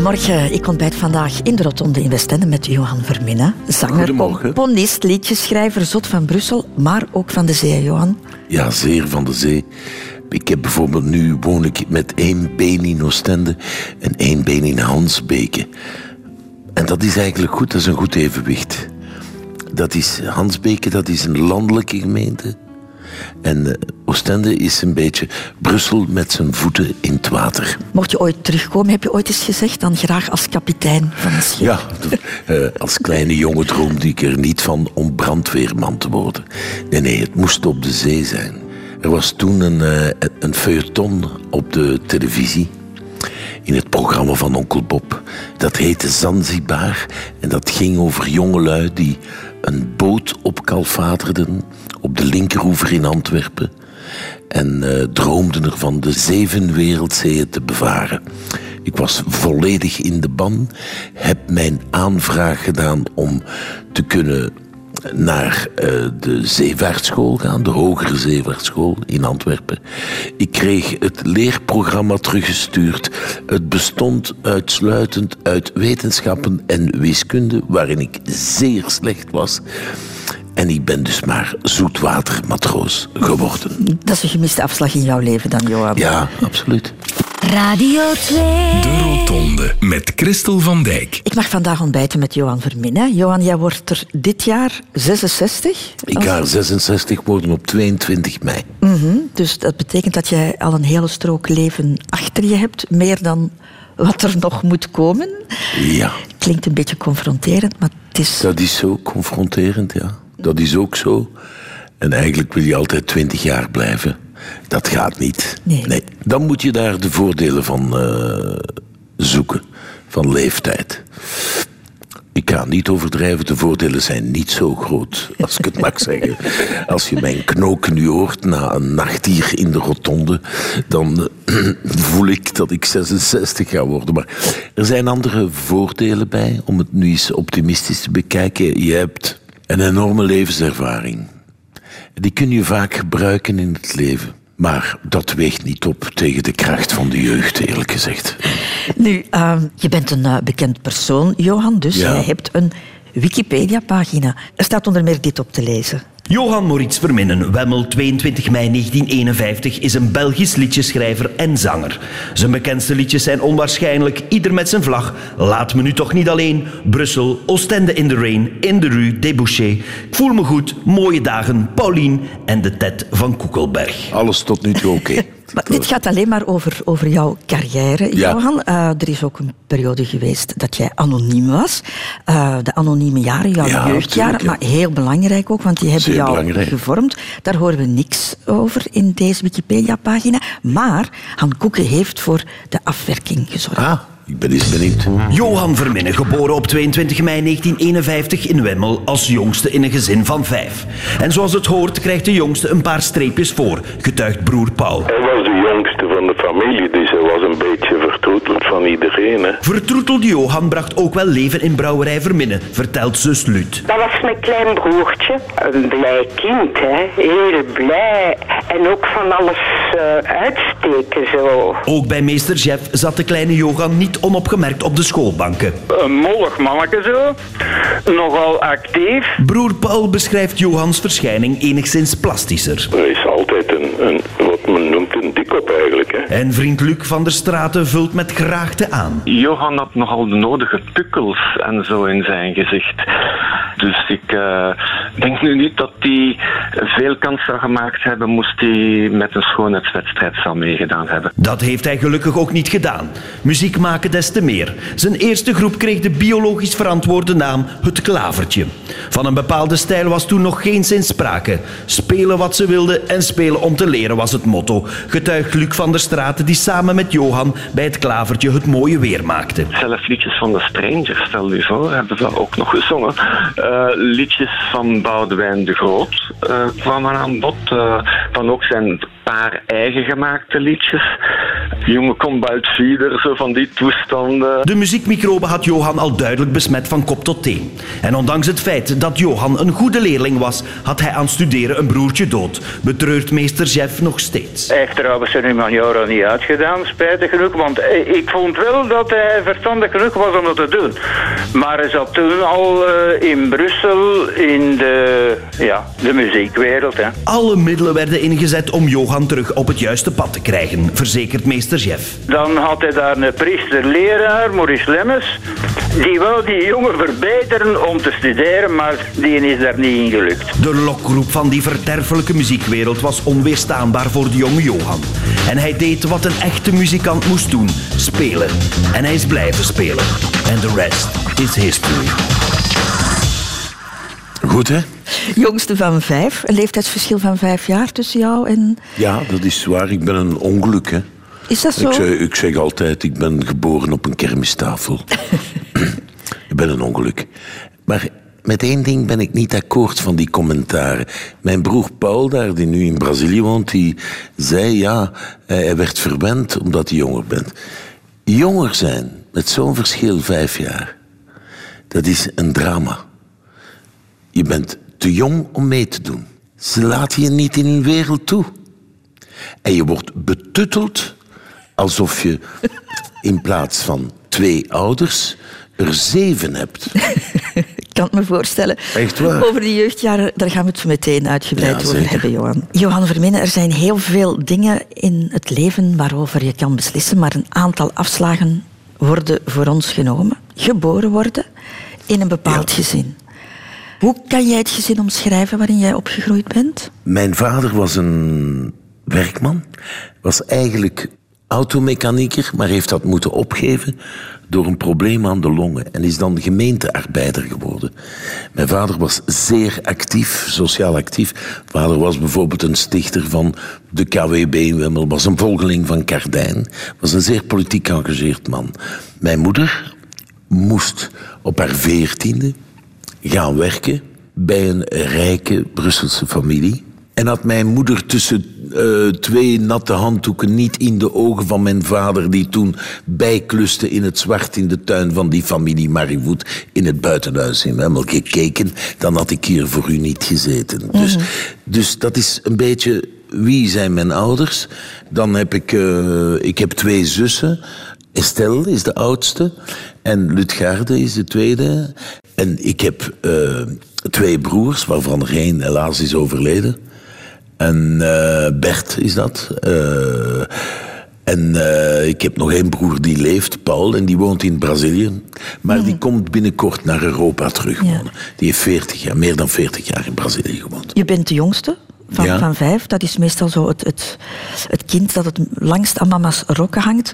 Goedemorgen, ik ontbijt vandaag in de Rotonde in Westende met Johan Verminne. Zanger, componist, liedjeschrijver, zot van Brussel, maar ook van de zee, Johan. Ja, zeer van de zee. Ik heb bijvoorbeeld nu woon ik met één been in Oostende en één been in Hansbeke. En dat is eigenlijk goed, dat is een goed evenwicht. Dat is, Hansbeke, dat is een landelijke gemeente. En uh, Oostende is een beetje Brussel met zijn voeten in het water. Mocht je ooit terugkomen, heb je ooit eens gezegd, dan graag als kapitein van een schip? Ja, uh, als kleine jongen droomde ik er niet van om brandweerman te worden. Nee, nee, het moest op de zee zijn. Er was toen een, uh, een feuilleton op de televisie in het programma van Onkel Bob. Dat heette Zanzibar en dat ging over jongelui die een boot opkalfaterden op de linkeroever in Antwerpen en uh, droomden ervan de zeven wereldzeeën te bevaren. Ik was volledig in de ban, heb mijn aanvraag gedaan om te kunnen naar uh, de zeevaartschool gaan, de hogere zeevaartschool in Antwerpen. Ik kreeg het leerprogramma teruggestuurd. Het bestond uitsluitend uit wetenschappen en wiskunde, waarin ik zeer slecht was. En ik ben dus maar zoetwatermatroos geworden. Dat is een gemiste afslag in jouw leven dan, Johan. Ja, absoluut. Radio 2. De Rotonde met Christel van Dijk. Ik mag vandaag ontbijten met Johan Vermin. Johan, jij wordt er dit jaar 66? Ik ga 66 worden op 22 mei. Mm -hmm. Dus dat betekent dat jij al een hele strook leven achter je hebt. Meer dan wat er nog moet komen. Ja. Klinkt een beetje confronterend, maar het is... Dat is zo confronterend, ja. Dat is ook zo. En eigenlijk wil je altijd 20 jaar blijven. Dat gaat niet. Nee. nee. Dan moet je daar de voordelen van uh, zoeken. Van leeftijd. Ik ga niet overdrijven, de voordelen zijn niet zo groot, als ik het mag zeggen. Als je mijn knoken nu hoort na een nacht hier in de rotonde, dan uh, voel ik dat ik 66 ga worden. Maar er zijn andere voordelen bij, om het nu eens optimistisch te bekijken. Je hebt een enorme levenservaring. Die kun je vaak gebruiken in het leven. Maar dat weegt niet op tegen de kracht van de jeugd, eerlijk gezegd. Nu, uh, je bent een uh, bekend persoon, Johan, dus ja. je hebt een Wikipedia-pagina. Er staat onder meer dit op te lezen. Johan Moritz Verminnen, Wemmel 22 mei 1951, is een Belgisch liedjeschrijver en zanger. Zijn bekendste liedjes zijn onwaarschijnlijk Ieder met zijn vlag, Laat me nu toch niet alleen, Brussel, Oostende in the Rain, In de Rue, Débouché, Ik voel me goed, Mooie dagen, Pauline en de Ted van Koekelberg. Alles tot nu toe oké. Okay. Maar dit gaat alleen maar over, over jouw carrière, Ja. Johan. Uh, er is ook een periode geweest dat jij anoniem was. Uh, de anonieme jaren, jouw Ja, jeugdjaren. ja. Maar heel belangrijk ook, want die hebben Zeer jou belangrijk. gevormd. Daar horen we niks over in deze Wikipedia-pagina. Maar Han Koeken heeft voor de afwerking gezorgd. Ah, ik ben eens benieuwd. Johan Verminnen, geboren op 22 mei 1951 in Wemmel als jongste in een gezin van vijf. En zoals het hoort krijgt de jongste een paar streepjes voor, getuigt broer Paul. Hij was de jongste van de familie, dus hij was een beetje vertroeteld van iedereen. Hè. Vertroetelde Johan bracht ook wel leven in brouwerij Verminnen, vertelt zus Lut. Dat was mijn klein broertje. Een blij kind, hè. Heel blij. En ook van alles uh, uitsteken, zo. Ook bij meester Jeff zat de kleine Johan niet onopgemerkt op de schoolbanken. Een mollig manneke zo. Nogal actief. Broer Paul beschrijft Johans verschijning enigszins plastischer. Er is altijd een, een Hè. En vriend Luc van der Straten vult met graagte aan. Johan had nogal de nodige pukkels en zo in zijn gezicht. Dus ik uh, denk nu niet dat hij veel kans zou gemaakt hebben moest hij met een schoonheidswedstrijd zou meegedaan hebben. Dat heeft hij gelukkig ook niet gedaan. Muziek maken des te meer. Zijn eerste groep kreeg de biologisch verantwoorde naam Het Klavertje. Van een bepaalde stijl was toen nog geen zin sprake. Spelen wat ze wilden en spelen om te leren was het motto. Getuigt Luc van der Straten die samen met Johan bij Het Klavertje het mooie weer maakte. Zelf liedjes van de Stranger, stel je voor, hebben we ook nog gezongen. Uh, liedjes van Boudewijn de Groot uh, kwamen aan bod. Uh, van ook zijn paar eigen gemaakte liedjes. jongen komt bij het fieder, zo van die toestanden. De muziekmicrobe had Johan al duidelijk besmet van kop tot teen. En ondanks het feit dat Johan een goede leerling was, had hij aan studeren een broertje dood. Betreurt meester Jeff nog steeds. Hij heeft trouwens zijn humaniora niet uitgedaan, spijtig genoeg. Want ik vond wel dat hij verstandig genoeg was om dat te doen. Maar hij zat toen al eh, in Brussel in de, ja, de muziekwereld. Hè. Alle middelen werden ingezet om Johan terug op het juiste pad te krijgen, verzekert meester Jeff. Dan had hij daar een priester-leraar, Maurice Lemmens. Die wou die jongen verbeteren om te studeren, maar die is daar niet in gelukt. De lokroep van die verderfelijke muziekwereld was onweerstaanbaar voor de jonge Johan. En hij deed wat een echte muzikant moest doen: spelen. En hij is blijven spelen. En the rest is history. Goed, hè? Jongste van vijf, een leeftijdsverschil van vijf jaar tussen jou en... Ja, dat is waar. Ik ben een ongeluk, hè. Is dat zo? Ik zeg, ik zeg altijd, ik ben geboren op een kermistafel. ik ben een ongeluk. Maar met één ding ben ik niet akkoord van die commentaren. Mijn broer Paul, daar, die nu in Brazilië woont, die zei ja, hij werd verwend omdat hij jonger bent. Jonger zijn, met zo'n verschil vijf jaar, dat is een drama. Je bent te jong om mee te doen. Ze laten je niet in hun wereld toe. En je wordt betutteld alsof je in plaats van twee ouders er zeven hebt. Ik kan het me voorstellen. Echt waar? Over die jeugdjaren, daar gaan we het meteen uitgebreid Ja, over zeker. hebben, Johan. Johan Verminnen, er zijn heel veel dingen in het leven waarover je kan beslissen, maar een aantal afslagen worden voor ons genomen. Geboren worden in een bepaald gezin. Hoe kan jij het gezin omschrijven waarin jij opgegroeid bent? Mijn vader was een werkman, was eigenlijk automechanieker, maar heeft dat moeten opgeven door een probleem aan de longen en is dan gemeentearbeider geworden. Mijn vader was zeer actief, sociaal actief. Vader was bijvoorbeeld een stichter van de KWB, was een volgeling van Cardijn, was een zeer politiek geëngageerd man. Mijn moeder moest op haar veertiende gaan werken bij een rijke Brusselse familie. En had mijn moeder tussen eh, twee natte handdoeken niet in de ogen van mijn vader, die toen bijkluste in het zwart in de tuin van die familie Marivoet, in het buitenhuis in Wemmel gekeken, dan had ik hier voor u niet gezeten. Dus, dus dat is een beetje wie zijn mijn ouders. Dan heb ik, eh, ik heb twee zussen. Estelle is de oudste en Lutgarde is de tweede. En ik heb eh, twee broers, waarvan er één helaas is overleden. En eh, Bert is dat. Eh, en eh, ik heb nog één broer die leeft, Paul, en die woont in Brazilië. Maar die komt binnenkort naar Europa terug Ja. wonen. Die heeft 40 jaar, meer dan 40 jaar in Brazilië gewoond. Je bent de jongste van, Ja. van vijf. Dat is meestal zo het, het, het kind dat het langst aan mama's rokken hangt.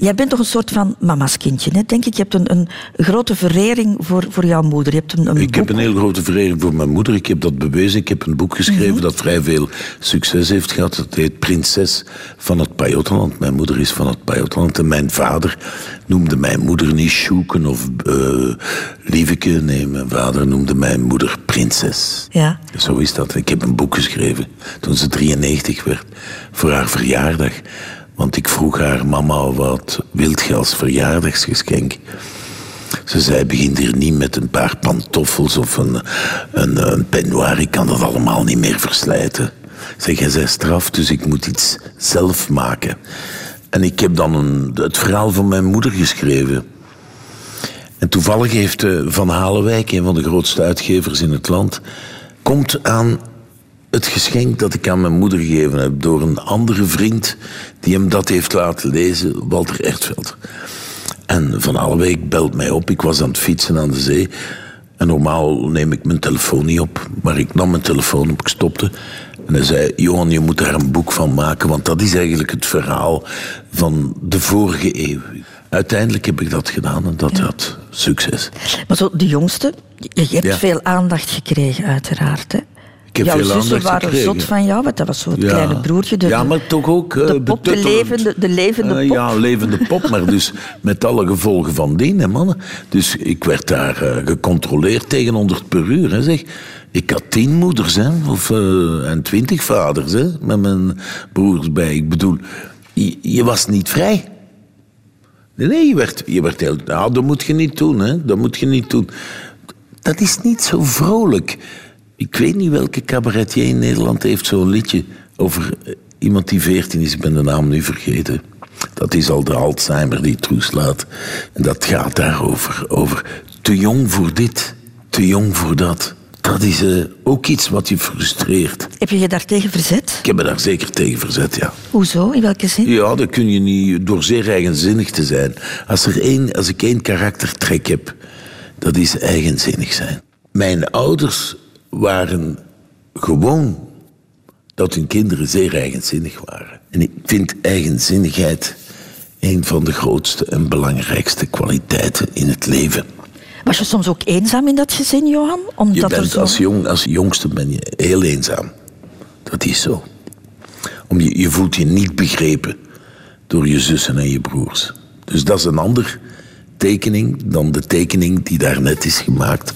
Jij bent toch een soort van mama's kindje, hè? denk ik. Je hebt een, een grote verering voor, voor jouw moeder. Je hebt een, een Ik heb een heel grote verering voor mijn moeder. Ik heb dat bewezen. Ik heb een boek geschreven Mhm. dat vrij veel succes heeft gehad. Het heet Prinses van het Pajottenland. Mijn moeder is van het Pajottenland. En mijn vader noemde mijn moeder niet Sjoeken of eh Lieveke. Nee, mijn vader noemde mijn moeder Prinses. Ja. Zo is dat. Ik heb een boek geschreven toen ze 93 werd. Voor haar verjaardag. Want ik vroeg haar, mama, wat wilt je als verjaardagsgeschenk? Ze zei, begin hier niet met een paar pantoffels of een, een, een peignoir. Ik kan dat allemaal niet meer verslijten. Zeg, jij zei straf, dus ik moet iets zelf maken. En ik heb dan een, het verhaal van mijn moeder geschreven. En toevallig heeft eh, Van Halenwijk, een van de grootste uitgevers in het land, komt aan het geschenk dat ik aan mijn moeder gegeven heb door een andere vriend die hem dat heeft laten lezen, Walter Ertveld. En Van Halenwijk belt mij op. Ik was aan het fietsen aan de zee. En normaal neem ik mijn telefoon niet op. Maar ik nam mijn telefoon op, ik stopte. En hij zei, Johan, je moet daar een boek van maken. Want dat is eigenlijk het verhaal van de vorige eeuw. Uiteindelijk heb ik dat gedaan en dat had succes. Maar zo de jongste, je, je hebt Ja. veel aandacht gekregen, uiteraard. Hè? Ik heb Jouw veel zussen waren gekregen. zot van jou, want dat was zo het kleine broertje. De, ja, maar toch ook eh, de pop, de levende, de levende Eh, pop. ja, levende pop, maar dus met alle gevolgen van dien, hè, mannen. Dus ik werd daar eh, gecontroleerd tegen 100 per uur, hè, zeg. Ik had tien moeders, hè, of, eh, en twintig vaders, hè, met mijn broers bij. Ik bedoel, je, je was niet vrij. Nee, nee, je werd, je werd heel... Nou, dat moet je niet doen, hè. Dat moet je niet doen. Dat is niet zo vrolijk. Ik weet niet welke cabaretier in Nederland heeft zo'n liedje over eh, iemand die veertien is. Ik ben de naam nu vergeten. Dat is al de Alzheimer die toeslaat. En dat gaat daarover. Over te jong voor dit, te jong voor dat. Dat is eh, ook iets wat je frustreert. Heb je je daartegen verzet? Ik heb me daar zeker tegen verzet, ja. Hoezo? In welke zin? Ja, dat kun je niet door zeer eigenzinnig te zijn. Als, er één, als ik één karaktertrek heb, dat is eigenzinnig zijn. Mijn ouders waren gewoon dat hun kinderen zeer eigenzinnig waren. En ik vind eigenzinnigheid een van de grootste en belangrijkste kwaliteiten in het leven. Was je soms ook eenzaam in dat gezin, Johan? Je Omdat er bent zo... als, jong, als jongste ben je heel eenzaam. Dat is zo. Om je, je voelt je niet begrepen door je zussen en je broers. Dus dat is een ander tekening dan de tekening die daarnet is gemaakt.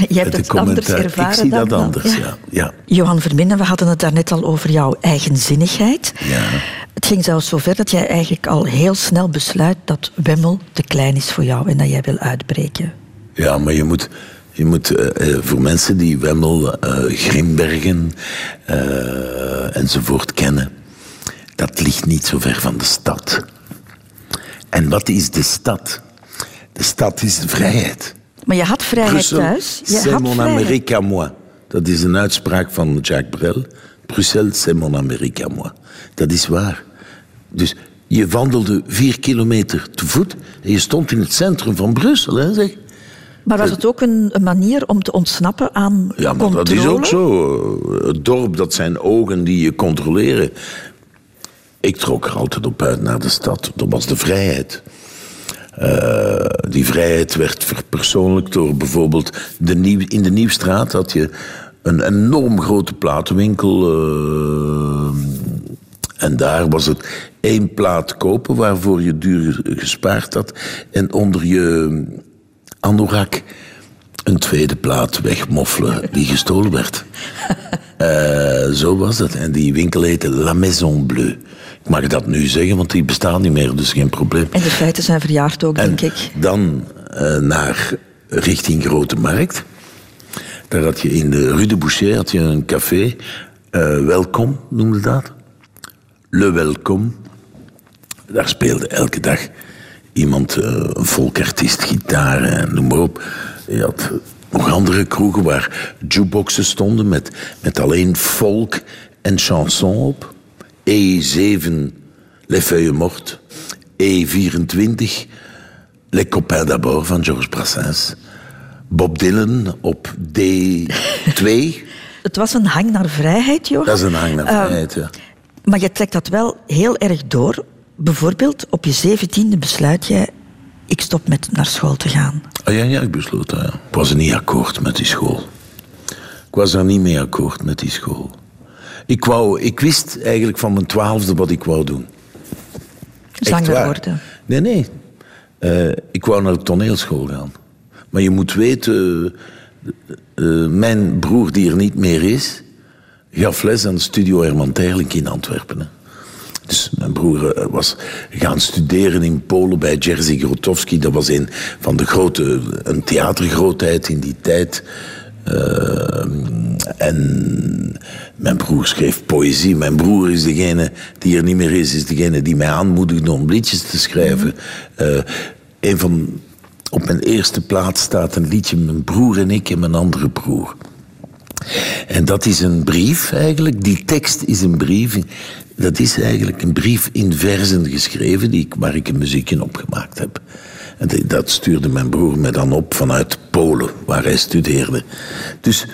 Je hebt het anders ervaren Ik zie dan dat anders, ja. ja. Johan Verminnen, we hadden het daarnet al over jouw eigenzinnigheid. Ja. Het ging zelfs zover dat jij eigenlijk al heel snel besluit dat Wemmel te klein is voor jou en dat jij wil uitbreken. Ja, maar je moet, je moet eh, eh, voor mensen die Wemmel, eh, Grimbergen enzovoort kennen, dat ligt niet zo ver van de stad. En wat is de stad? De stad is de vrijheid. Maar je had vrijheid Brussel, thuis. Je c'est had mon. Amérique à moi. Dat is een uitspraak van Jacques Brel. Brussel, c'est mon Amérique à moi. Dat is waar. Dus je wandelde vier kilometer te voet en je stond in het centrum van Brussel. Hè, zeg. Maar was het ook een, een manier om te ontsnappen aan Ja, maar controle? dat is ook zo. Het dorp, dat zijn ogen die je controleren. Ik trok er altijd op uit naar de stad. Dat was de vrijheid. Eh, die vrijheid werd verpersoonlijkt door bijvoorbeeld... De nieuw, in de Nieuwstraat had je een enorm grote platenwinkel. eh, en daar was het één plaat kopen waarvoor je duur gespaard had. En onder je anorak een tweede plaat wegmoffelen die gestolen werd. Eh, zo was het. En die winkel heette La Maison Bleue. Ik mag dat nu zeggen, want die bestaat niet meer, dus geen probleem. En de feiten zijn verjaard ook, En denk ik. dan eh, naar richting Grote Markt. Daar had je in de Rue de Boucher had je een café. eh, Welkom noemde dat. Le Welkom. Daar speelde elke dag iemand, een volkartiest, gitaar en noem maar op. Je had nog andere kroegen waar jukeboxen stonden met, met alleen folk en chanson op. E7, Les Feuilles Mortes. E24, Les Copains d'Abord van Georges Brassens. Bob Dylan op D2. Het was een hang naar vrijheid, Johan. Dat is een hang naar Eh, vrijheid, ja. Maar je trekt dat wel heel erg door. Bijvoorbeeld, op je zeventiende besluit jij... ik stop met naar school te gaan. Ah, ja, ja, ik besloot dat, ja. Ik was er niet akkoord met die school. Ik was er niet mee akkoord met die school. Ik, wou, ik wist eigenlijk van mijn twaalfde wat ik wou doen. Zanger worden. Nee, nee. Eh, ik wou naar de toneelschool gaan. Maar je moet weten, eh, eh, mijn broer die er niet meer is, gaf les aan de studio Herman Terlink in Antwerpen. Hè. Mijn broer eh, was gaan studeren in Polen bij Jerzy Grotowski. Dat was een van de grote, een theatergrootheid in die tijd. Eh, en mijn broer schreef poëzie. Mijn broer is degene die er niet meer is, is degene die mij aanmoedigde om liedjes te schrijven. Een van, op mijn eerste plaats staat een liedje, mijn broer en ik en mijn andere broer. En dat is een brief eigenlijk. Die tekst is een brief. Dat is eigenlijk een brief in verzen geschreven die ik, waar ik een muziek in opgemaakt heb. En dat stuurde mijn broer me dan op vanuit Polen, waar hij studeerde. Dus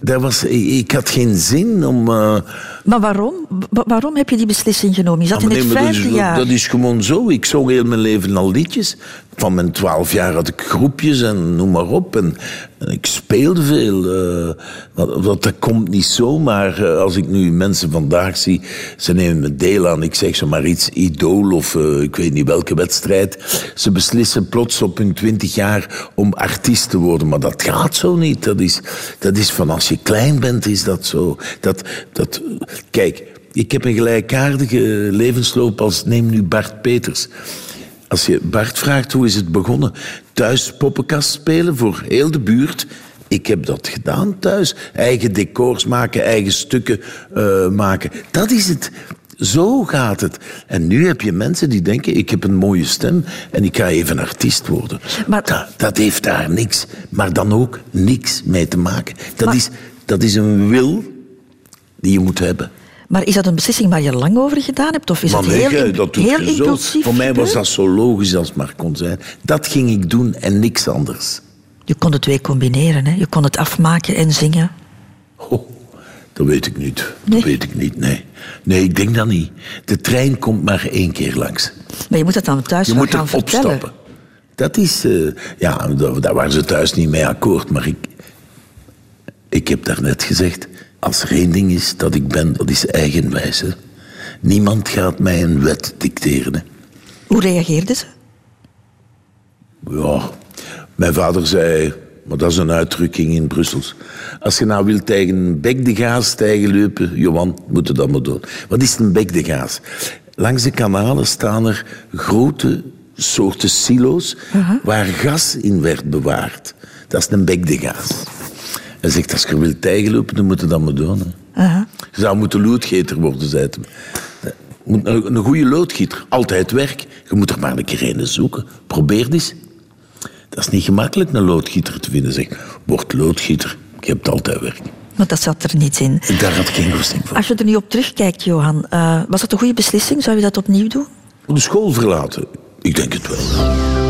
daar was, ik, ik had geen zin om. eh, Maar waarom? Wa- waarom heb je die beslissing genomen? Je zat Ah, in maar het nee, maar dat, vijfde is, jaar. dat is gewoon zo. Ik zong heel mijn leven al liedjes. Van mijn twaalf jaar had ik groepjes en noem maar op. En, en ik speelde veel. want dat komt niet zomaar. eh, als ik nu mensen vandaag zie, ze nemen me deel aan. Ik zeg zomaar iets, idool of eh, ik weet niet welke wedstrijd. Ze beslissen plots op hun twintig jaar om artiest te worden. Maar dat gaat zo niet. Dat is, dat is van als je klein bent, is dat zo. Dat, dat, kijk, ik heb een gelijkaardige levensloop als neem nu Bart Peters. Als je Bart vraagt hoe is het begonnen, thuis poppenkast spelen voor heel de buurt. Ik heb dat gedaan thuis. Eigen decors maken, eigen stukken eh, maken. Dat is het. Zo gaat het. En nu heb je mensen die denken, ik heb een mooie stem en ik ga even artiest worden. Maar- dat, dat heeft daar niks, maar dan ook niks mee te maken. Dat, Maar- is, dat is een wil die je moet hebben. Maar is dat een beslissing waar je lang over gedaan hebt? Of is Maar het nee, heel, dat doet heel impulsief? Voor mij was dat zo logisch als het maar kon zijn. Dat ging ik doen en niks anders. Je kon de twee combineren. Hè? Je kon het afmaken en zingen. Oh, dat weet ik niet. Nee? Dat weet ik niet, nee. Nee, ik denk dat niet. De trein komt maar één keer langs. Maar je moet het dan thuis Je moet gaan vertellen. stappen. Dat is... eh, ja, daar, daar waren ze thuis niet mee akkoord. Maar ik... Ik heb daarnet gezegd... Als er één ding is dat ik ben, dat is eigenwijs. hè. Niemand gaat mij een wet dicteren. hè. Hoe reageerden ze? Ja, mijn vader zei, maar dat is een uitdrukking in Brussels. Als je nou wilt tegen een bek de gaas tegen lopen, Johan, moet je dat maar doen. Wat is een bek de gaas? Langs de kanalen staan er grote soorten silo's waar gas in werd bewaard. Dat is een bek de gaas. Hij zegt, als je wilt tegenlopen, dan moet je dat maar doen. hè. Je zou moeten loodgieter worden, zei hij. Moet Een, een goede loodgieter, altijd werk. Je moet er maar een keer een zoeken. Probeer eens. Dat is niet gemakkelijk, een loodgieter te vinden. Zeg, word loodgieter, je hebt altijd werk. Maar dat zat er niet in. Daar had ik geen goesting voor. Als je er nu op terugkijkt, Johan, eh, was dat een goede beslissing? Zou je dat opnieuw doen? De school verlaten, ik denk het wel.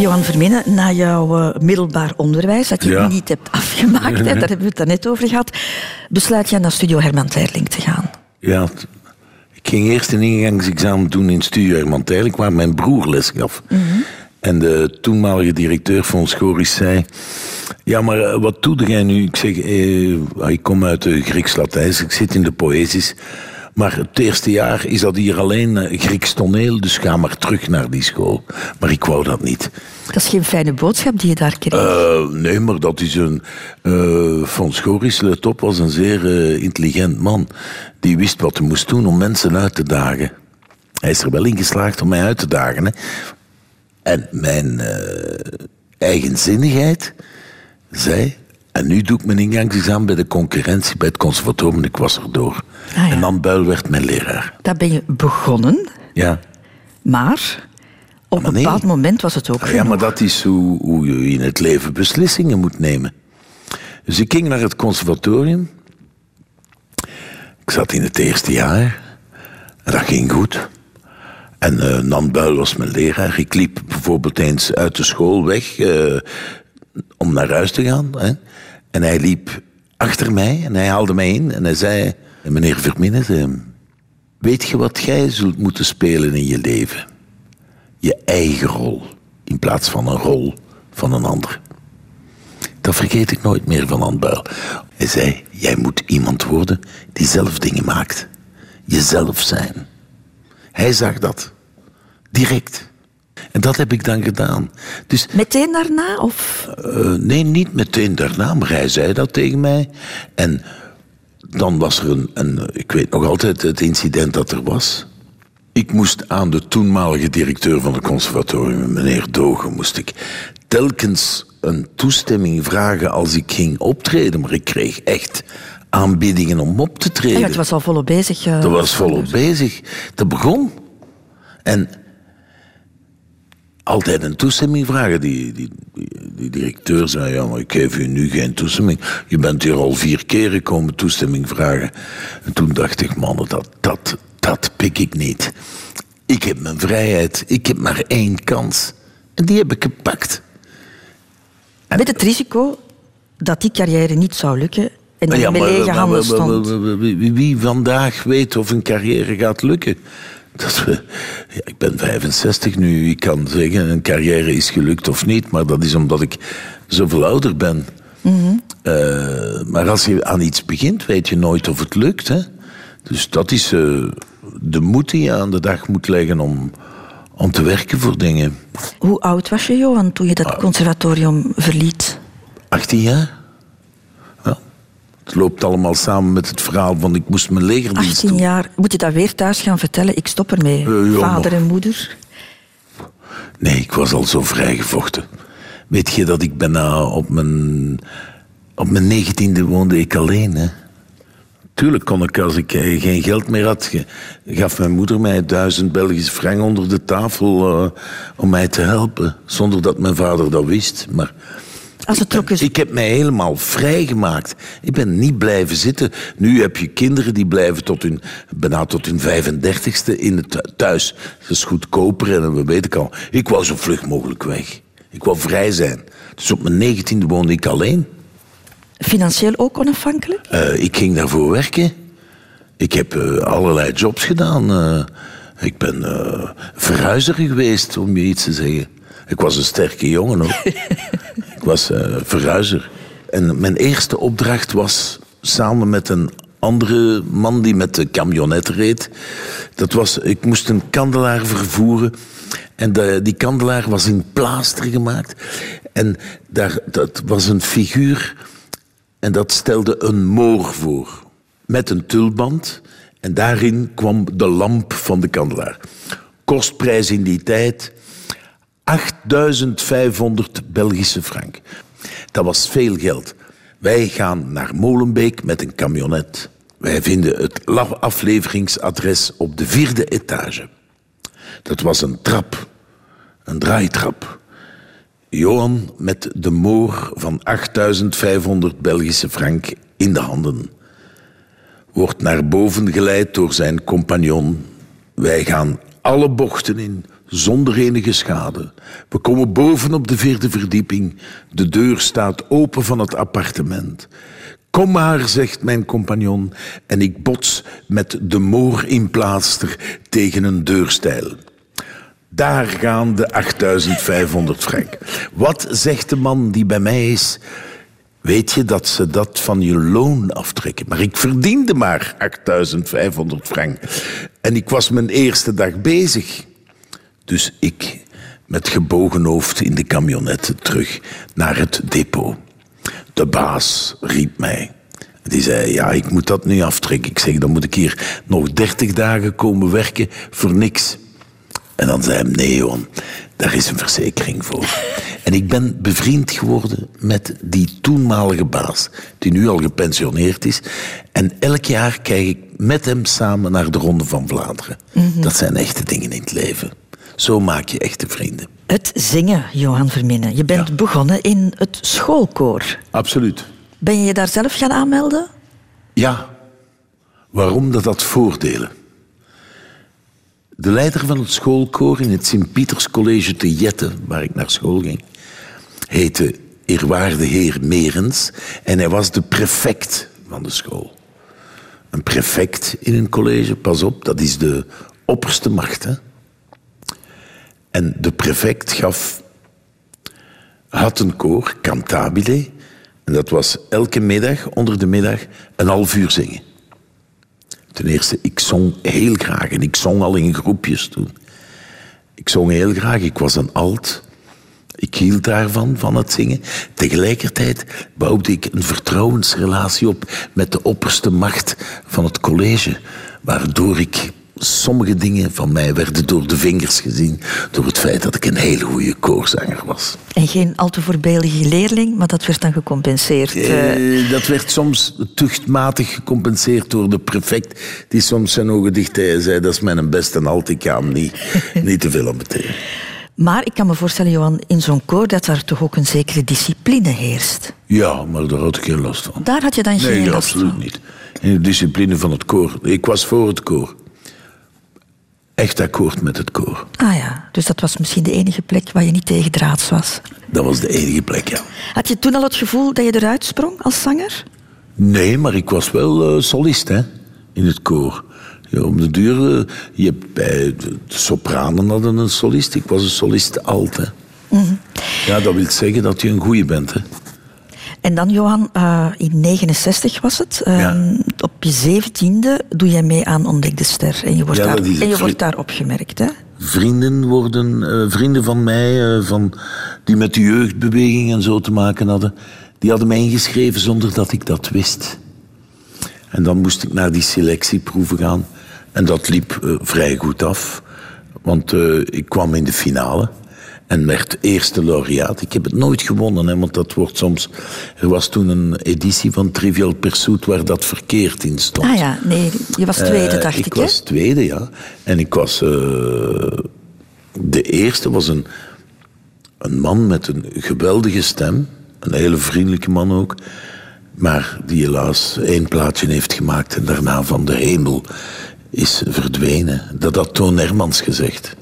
Johan Vermenen, na jouw eh, middelbaar onderwijs, dat je Ja. niet hebt afgemaakt, daar hebben we het daarnet over gehad, besluit je naar Studio Herman Terling te gaan. Ja, ik ging eerst een ingangsexamen doen in Studio Herman Tijlijk, waar mijn broer les gaf. En de toenmalige directeur van Schoris zei... Ja, maar eh, wat doe jij nu? Ik zeg, eh, ik kom uit de Grieks-Latijns, ik zit in de poëzies. Maar het eerste jaar is dat hier alleen eh, Grieks toneel, dus ga maar terug naar die school. Maar ik wou dat niet. Dat is geen fijne boodschap die je daar kreeg. Eh, nee, maar dat is een. eh Van Schoris, let op, was een zeer intelligent man. Die wist wat hij moest doen om mensen uit te dagen. Hij is er wel in geslaagd om mij uit te dagen. Hè. En mijn eigenzinnigheid zei. En nu doe ik mijn ingangsexamen bij de concurrentie bij het conservatorium. Ik was er door. Ah, ja. En dan Buil werd mijn leraar. Daar ben je begonnen, Ja. maar op Maar een bepaald moment was het ook Ah, Ja, maar dat is hoe, hoe je in het leven beslissingen moet nemen. Dus ik ging naar het conservatorium. Ik zat in het eerste jaar. En dat ging goed. En eh Nan Buil was mijn leraar. Ik liep bijvoorbeeld eens uit de school weg eh, om naar huis te gaan. Hè. En hij liep achter mij en hij haalde mij in. En hij zei, meneer Verminnen, eh, weet je wat jij zult moeten spelen in je leven? je eigen rol in plaats van een rol van een ander. Dat vergeet ik nooit meer van Anbuil. Hij zei, jij moet iemand worden die zelf dingen maakt. Jezelf zijn. Hij zag dat. Direct. En dat heb ik dan gedaan. Dus Meteen daarna? Of eh, nee, niet meteen daarna, maar hij zei dat tegen mij. En dan was er een, een, ik weet nog altijd het incident dat er was. Ik moest aan de toenmalige directeur van het conservatorium, meneer Dogen, moest ik telkens een toestemming vragen als ik ging optreden. Maar ik kreeg echt aanbiedingen om op te treden. ja, het was al volop bezig. eh, Dat was volop bezig. Dat begon. En altijd een toestemming vragen. Die, die, die, die directeur zei, ja, maar ik geef u nu geen toestemming. Je bent hier al vier keren komen toestemming vragen. En toen dacht ik, mannen, dat, dat, dat pik ik niet. Ik heb mijn vrijheid. Ik heb maar één kans. En die heb ik gepakt. Met het risico dat die carrière niet zou lukken en dat Ja, maar- lege handen stond. wie vandaag weet of een carrière gaat lukken? Dat, we- ja, ik ben 65 nu, ik kan zeggen een carrière is gelukt of niet, maar dat is omdat ik zoveel ouder ben. Eh, maar als je aan iets begint, weet je nooit of het lukt. Hè? Dus dat is eh, de moed die je aan de dag moet leggen om, om te werken voor dingen. Hoe oud was je, Johan, toen je dat Ah. conservatorium verliet? 18 jaar? Het loopt allemaal samen met het verhaal van ik moest mijn legerdienst 18 doen. jaar. Moet je dat weer thuis gaan vertellen? Ik stop ermee. Eh, ja, Vader en moeder. Nee, ik was al zo vrijgevochten. Weet je dat ik bijna op mijn, op mijn negentiende woonde ik alleen, hè? Tuurlijk kon ik, als ik eh, geen geld meer had, gaf mijn moeder mij duizend Belgische frank onder de tafel eh, om mij te helpen. Zonder dat mijn vader dat wist. Maar Als het is... ik heb mij helemaal vrijgemaakt. Ik ben niet blijven zitten. Nu heb je kinderen die blijven tot hun, bijna tot hun 35ste in het thu- thuis. Dat is goedkoper en we weten ik al. Ik wou zo vlug mogelijk weg. Ik wou vrij zijn. Dus op mijn negentiende woonde ik alleen. Financieel ook onafhankelijk? Eh, ik ging daarvoor werken. Ik heb eh, allerlei jobs gedaan. Eh, ik ben verhuizer geweest, om je iets te zeggen. Ik was een sterke jongen ook. was eh, verhuizer. En mijn eerste opdracht was samen met een andere man die met de camionet reed. Dat was, ik moest een kandelaar vervoeren. En de- die kandelaar was in plaaster gemaakt. En daar, dat was een figuur en dat stelde een moor voor. Met een tulband. En daarin kwam de lamp van de kandelaar. Kostprijs in die tijd 8500 Belgische frank. Dat was veel geld. Wij gaan naar Molenbeek met een camionet. Wij vinden het afleveringsadres op de vierde etage. Dat was een trap, een draaitrap. Johan met de moor van 8500 Belgische frank in de handen. Wordt naar boven geleid door zijn compagnon. Wij gaan alle bochten in, zonder enige schade. We komen boven op de vierde verdieping. De deur staat open van het appartement. Kom maar, zegt mijn compagnon, en ik bots met de moor in plaaster tegen een deurstijl. Daar gaan de 8500 frank. Wat zegt de man die bij mij is? Weet je dat ze dat van je loon aftrekken? Maar ik verdiende maar 8500 frank. En ik was mijn eerste dag bezig. Dus ik, met gebogen hoofd in de camionet, terug naar het depot. De baas riep mij. Die zei, ja, ik moet dat nu aftrekken. Ik zeg, dan moet ik hier nog 30 dagen komen werken voor niks. En dan zei hij, nee Johan, daar is een verzekering voor. En ik ben bevriend geworden met die toenmalige baas, die nu al gepensioneerd is. En elk jaar kijk ik met hem samen naar de Ronde van Vlaanderen. Dat zijn echte dingen in het leven. Zo maak je echte vrienden. Het zingen, Johan Verminnen. Je bent Ja. begonnen in het schoolkoor. Absoluut. Ben je je daar zelf gaan aanmelden? Ja. Waarom? Dat had voordelen. De leider van het schoolkoor in het Sint-Pieters College te Jette, waar ik naar school ging, heette eerwaarde heer Merens en hij was de prefect van de school. Een prefect in een college, pas op, dat is de opperste macht. Hè? En de prefect gaf, had een koor, cantabile, en dat was elke middag, onder de middag, een half uur zingen. Ten eerste, ik zong heel graag en ik zong al in groepjes toen. Ik zong heel graag, ik was een alt. Ik hield daarvan, van het zingen. Tegelijkertijd bouwde ik een vertrouwensrelatie op met de opperste macht van het college, waardoor ik sommige dingen van mij werden door de vingers gezien, door het feit dat ik een hele goede koorzanger was. En geen al te voorbeeldige leerling, maar dat werd dan gecompenseerd. eh. Eh, dat werd soms tuchtmatig gecompenseerd door de prefect, die soms zijn ogen dicht en zei: Dat is mijn beste alt, ik ga hem niet, niet te veel aan beteren. Maar ik kan me voorstellen, Johan, in zo'n koor dat daar toch ook een zekere discipline heerst. Ja, maar daar had ik geen last van. Daar had je dan geen Nee, last absoluut van. niet. In de discipline van het koor. Ik was voor het koor. Echt akkoord met het koor. Ah ja, dus dat was misschien de enige plek waar je niet tegen draads was. Dat was de enige plek, ja. Had je toen al het gevoel dat je eruit sprong als zanger? Nee, maar ik was wel eh, solist, hè, in het koor. Ja, om de duur, eh, je bij de, sopranen hadden een solist. Ik was een solist alt, hè. Ja, dat wil zeggen dat je een goeie bent, hè. En dan, Johan, eh, in 69 was het. eh, Ja. Op je zeventiende doe jij mee aan Ontdek de Ster. En je wordt, Ja, daar, en je wordt daar opgemerkt, hè? Vrienden worden, eh, vrienden van mij, eh, van, die met de jeugdbeweging en zo te maken hadden, die hadden mij ingeschreven zonder dat ik dat wist. En dan moest ik naar die selectieproeven gaan. En dat liep vrij goed af. Want ik kwam in de finale. En werd eerste laureaat. Ik heb het nooit gewonnen, hè, want dat wordt soms... Er was toen een editie van Trivial Pursuit waar dat verkeerd in stond. Ah ja, nee, je was tweede, Eh, dacht ik, ik was tweede, ja. En ik was... eh, de eerste was een, een man met een geweldige stem. Een hele vriendelijke man ook. Maar die helaas één plaatje heeft gemaakt en daarna van de hemel is verdwenen. Dat had Toon Hermans gezegd.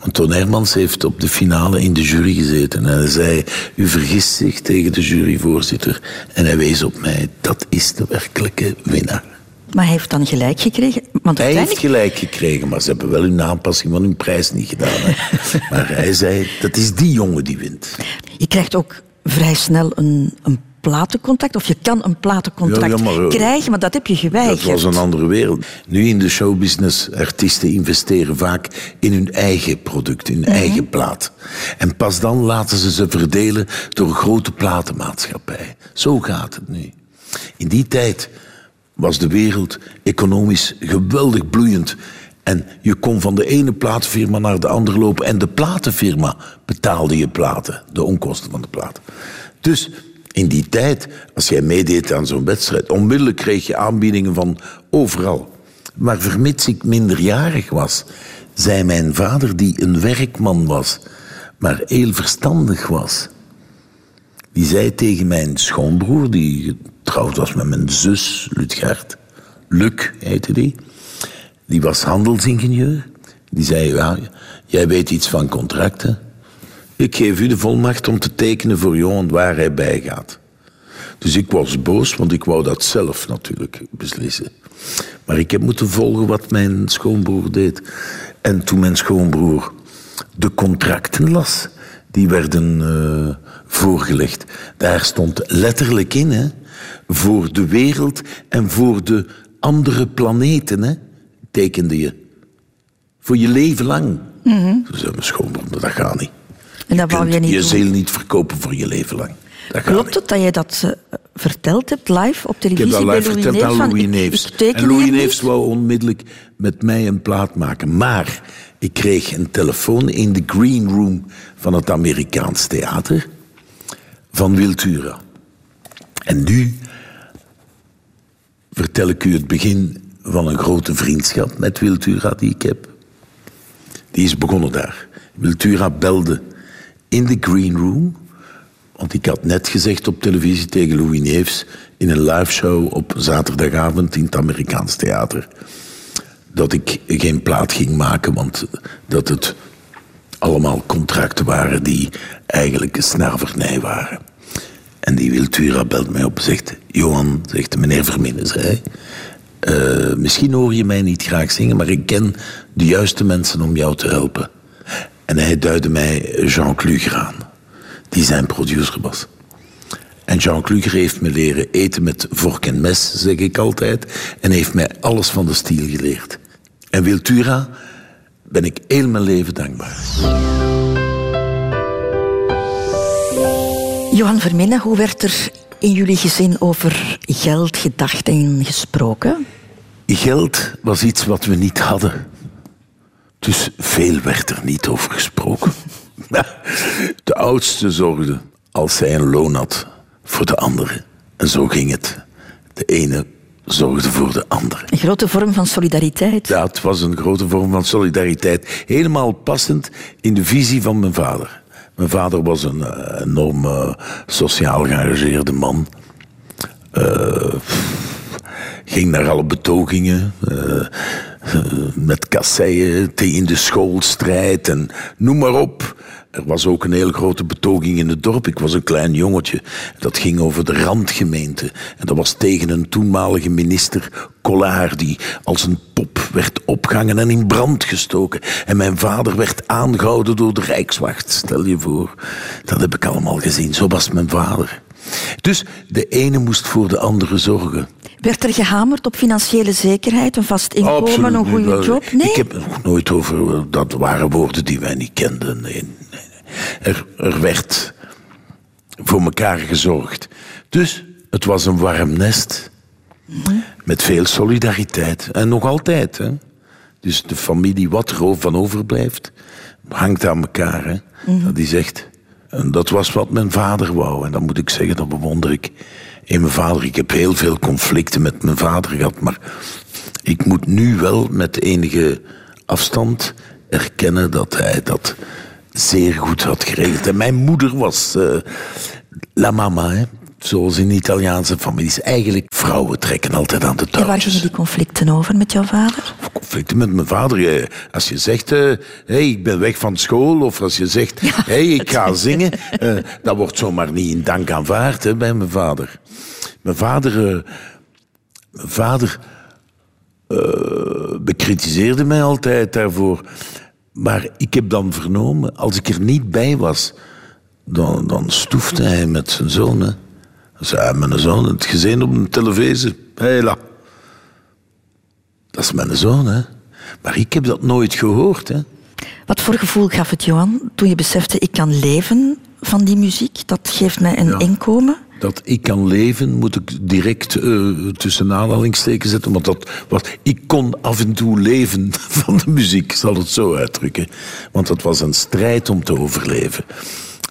Want Toon Hermans heeft op de finale in de jury gezeten. En hij zei, u vergist zich tegen de juryvoorzitter. En hij wees op mij, dat is de werkelijke winnaar. Maar hij heeft dan gelijk gekregen. Want Hij heeft gelijk gekregen, maar ze hebben wel hun aanpassing van hun prijs niet gedaan. Hè. maar hij zei, dat is die jongen die wint. Je krijgt ook vrij snel een, een platencontract. Of je kan een platencontract Ja, ja, maar, eh, krijgen, maar dat heb je geweigerd. Dat was een andere wereld. Nu in de showbusiness, artiesten investeren vaak in hun eigen product, hun eigen plaat. En pas dan laten ze ze verdelen door grote platenmaatschappij. Zo gaat het nu. In die tijd was de wereld economisch geweldig bloeiend. En je kon van de ene platenfirma naar de andere lopen. En de platenfirma betaalde je platen, de onkosten van de platen. Dus in die tijd, als jij meedeed aan zo'n wedstrijd, onmiddellijk kreeg je aanbiedingen van overal. Maar vermits ik minderjarig was, zei mijn vader, die een werkman was, maar heel verstandig was. Die zei tegen mijn schoonbroer, die getrouwd was met mijn zus, Lutgard. Luc heette die. Die was handelsingenieur. Die zei, ja, jij weet iets van contracten. Ik geef u de volmacht om te tekenen voor Johan waar hij bij gaat. Dus ik was boos, want ik wou dat zelf natuurlijk beslissen. Maar ik heb moeten volgen wat mijn schoonbroer deed. En toen mijn schoonbroer de contracten las, die werden eh, voorgelegd. Daar stond letterlijk in, hè, voor de wereld en voor de andere planeten, hè, tekende je. Voor je leven lang. Toen zei mijn schoonbroer, dat gaat niet. En dat wou kunt je niet je doen. ziel niet verkopen voor je leven lang. Dat Klopt het dat je dat eh, verteld hebt live op Ik televisie heb dat live Louis verteld aan Louis ik- Neefs. Ik En Louis Neefs wou onmiddellijk met mij een plaat maken. Maar ik kreeg een telefoon in de green room van het Amerikaans theater van Wiltura. En nu vertel ik u het begin van een grote vriendschap met Wiltura die ik heb. Die is begonnen daar. Wiltura belde in de green room. Want ik had net gezegd op televisie tegen Louis Neefs... in een live show op zaterdagavond in het Amerikaans theater... dat ik geen plaat ging maken, want dat het allemaal contracten waren... die eigenlijk een snavernij waren. En die Wiltura belt mij op en zegt... Johan, zegt meneer Verminnen, zei hij... "eh, misschien hoor je mij niet graag zingen, maar ik ken de juiste mensen om jou te helpen. En hij duidde mij Jean Kluger aan, die zijn producer was. En Jean Kluger heeft me leren eten met vork en mes, zeg ik altijd, en heeft mij alles van de stiel geleerd. En Wiltura ben ik heel mijn leven dankbaar. Johan Verminne, hoe werd er in jullie gezin over geld gedacht en gesproken? Geld was iets wat we niet hadden. Dus veel werd er niet over gesproken. De oudste zorgde, als zij een loon had, voor de andere. En zo ging het. De ene zorgde voor de andere. Een grote vorm van solidariteit. Ja, het was een grote vorm van solidariteit. Helemaal passend in de visie van mijn vader. Mijn vader was een eh, enorm eh, sociaal geëngageerde man. Eh, ging naar alle betogingen. Met kasseien in de schoolstrijd en noem maar op. Er was ook een hele grote betoging in het dorp. Ik was een klein jongetje. Dat ging over de randgemeente. En dat was tegen een toenmalige minister, Collard, die als een pop werd opgehangen en in brand gestoken. En mijn vader werd aangehouden door de Rijkswacht. Stel je voor. Dat heb ik allemaal gezien. Zo was mijn vader. Dus de ene moest voor de andere zorgen. Werd er gehamerd op financiële zekerheid, een vast inkomen, Absoluut een goede job? Nee? Ik heb het nog nooit over... Dat waren woorden die wij niet kenden. Nee, nee, nee. Er, er werd voor elkaar gezorgd. Dus het was een warm nest. Met veel solidariteit. En nog altijd. Hè. Dus de familie, wat er van overblijft, hangt aan elkaar. Hè. Dat is echt... En dat was wat mijn vader wou. En dat moet ik zeggen, dat bewonder ik in mijn vader. Ik heb heel veel conflicten met mijn vader gehad. Maar ik moet nu wel met enige afstand erkennen dat hij dat zeer goed had geregeld. En mijn moeder was eh, la mama, hè. Zoals in Italiaanse families. Eigenlijk, vrouwen trekken altijd aan de En waar touwtjes. gingen die conflicten over met jouw vader? Conflicten met mijn vader. Als je zegt, eh, hey, ik ben weg van school, of als je zegt, hey, ik ga zingen, eh, dat wordt zomaar niet in dank aanvaard hè, bij mijn vader. Mijn vader, eh, mijn vader bekritiseerde mij altijd daarvoor. Maar ik heb dan vernomen, als ik er niet bij was, dan, dan stoefde hij met zijn zoon. Hè. Zei mijn zoon, het gezien op de televisie. Hela. Dat is mijn zoon, hè. Maar ik heb dat nooit gehoord, hè. Wat voor gevoel gaf het Johan toen je besefte, ik kan leven van die muziek? Dat geeft mij een Ja. inkomen. Dat ik kan leven, moet ik direct eh, tussen aanhalingstekens zetten. Want dat, wat, ik kon af en toe leven van de muziek, ik zal het zo uitdrukken. Want het was een strijd om te overleven.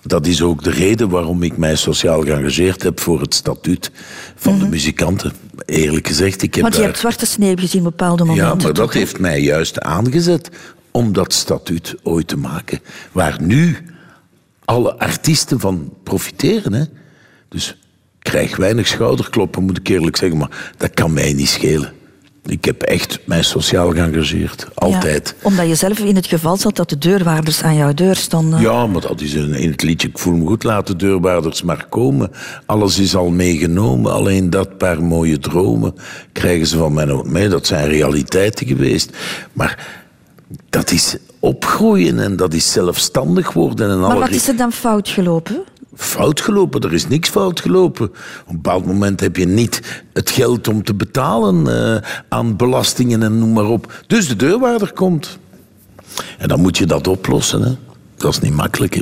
Dat is ook de reden waarom ik mij sociaal geëngageerd heb voor het statuut van de muzikanten. Eerlijk gezegd, ik heb Want je daar- hebt zwarte sneeuw gezien op bepaalde momenten. Ja, maar dat heeft mij juist aangezet om dat statuut ooit te maken. Waar nu alle artiesten van profiteren. Hè? Dus ik krijg weinig schouderkloppen, moet ik eerlijk zeggen. Maar dat kan mij niet schelen. Ik heb echt mij sociaal geëngageerd. Altijd. Ja, omdat je zelf in het geval zat dat de deurwaarders aan jouw deur stonden. Ja, maar dat is een, in het liedje. Ik voel me goed, laat de deurwaarders maar komen. Alles is al meegenomen. Alleen dat paar mooie dromen krijgen ze van mij nog mee. Dat zijn realiteiten geweest. Maar dat is opgroeien en dat is zelfstandig worden. En maar alle wat is er dan fout gelopen? Fout gelopen. Er is niks fout gelopen. Op een bepaald moment heb je niet het geld om te betalen eh, aan belastingen en noem maar op. Dus de deurwaarder komt. En dan moet je dat oplossen. Hè. Dat is niet makkelijk. Hè.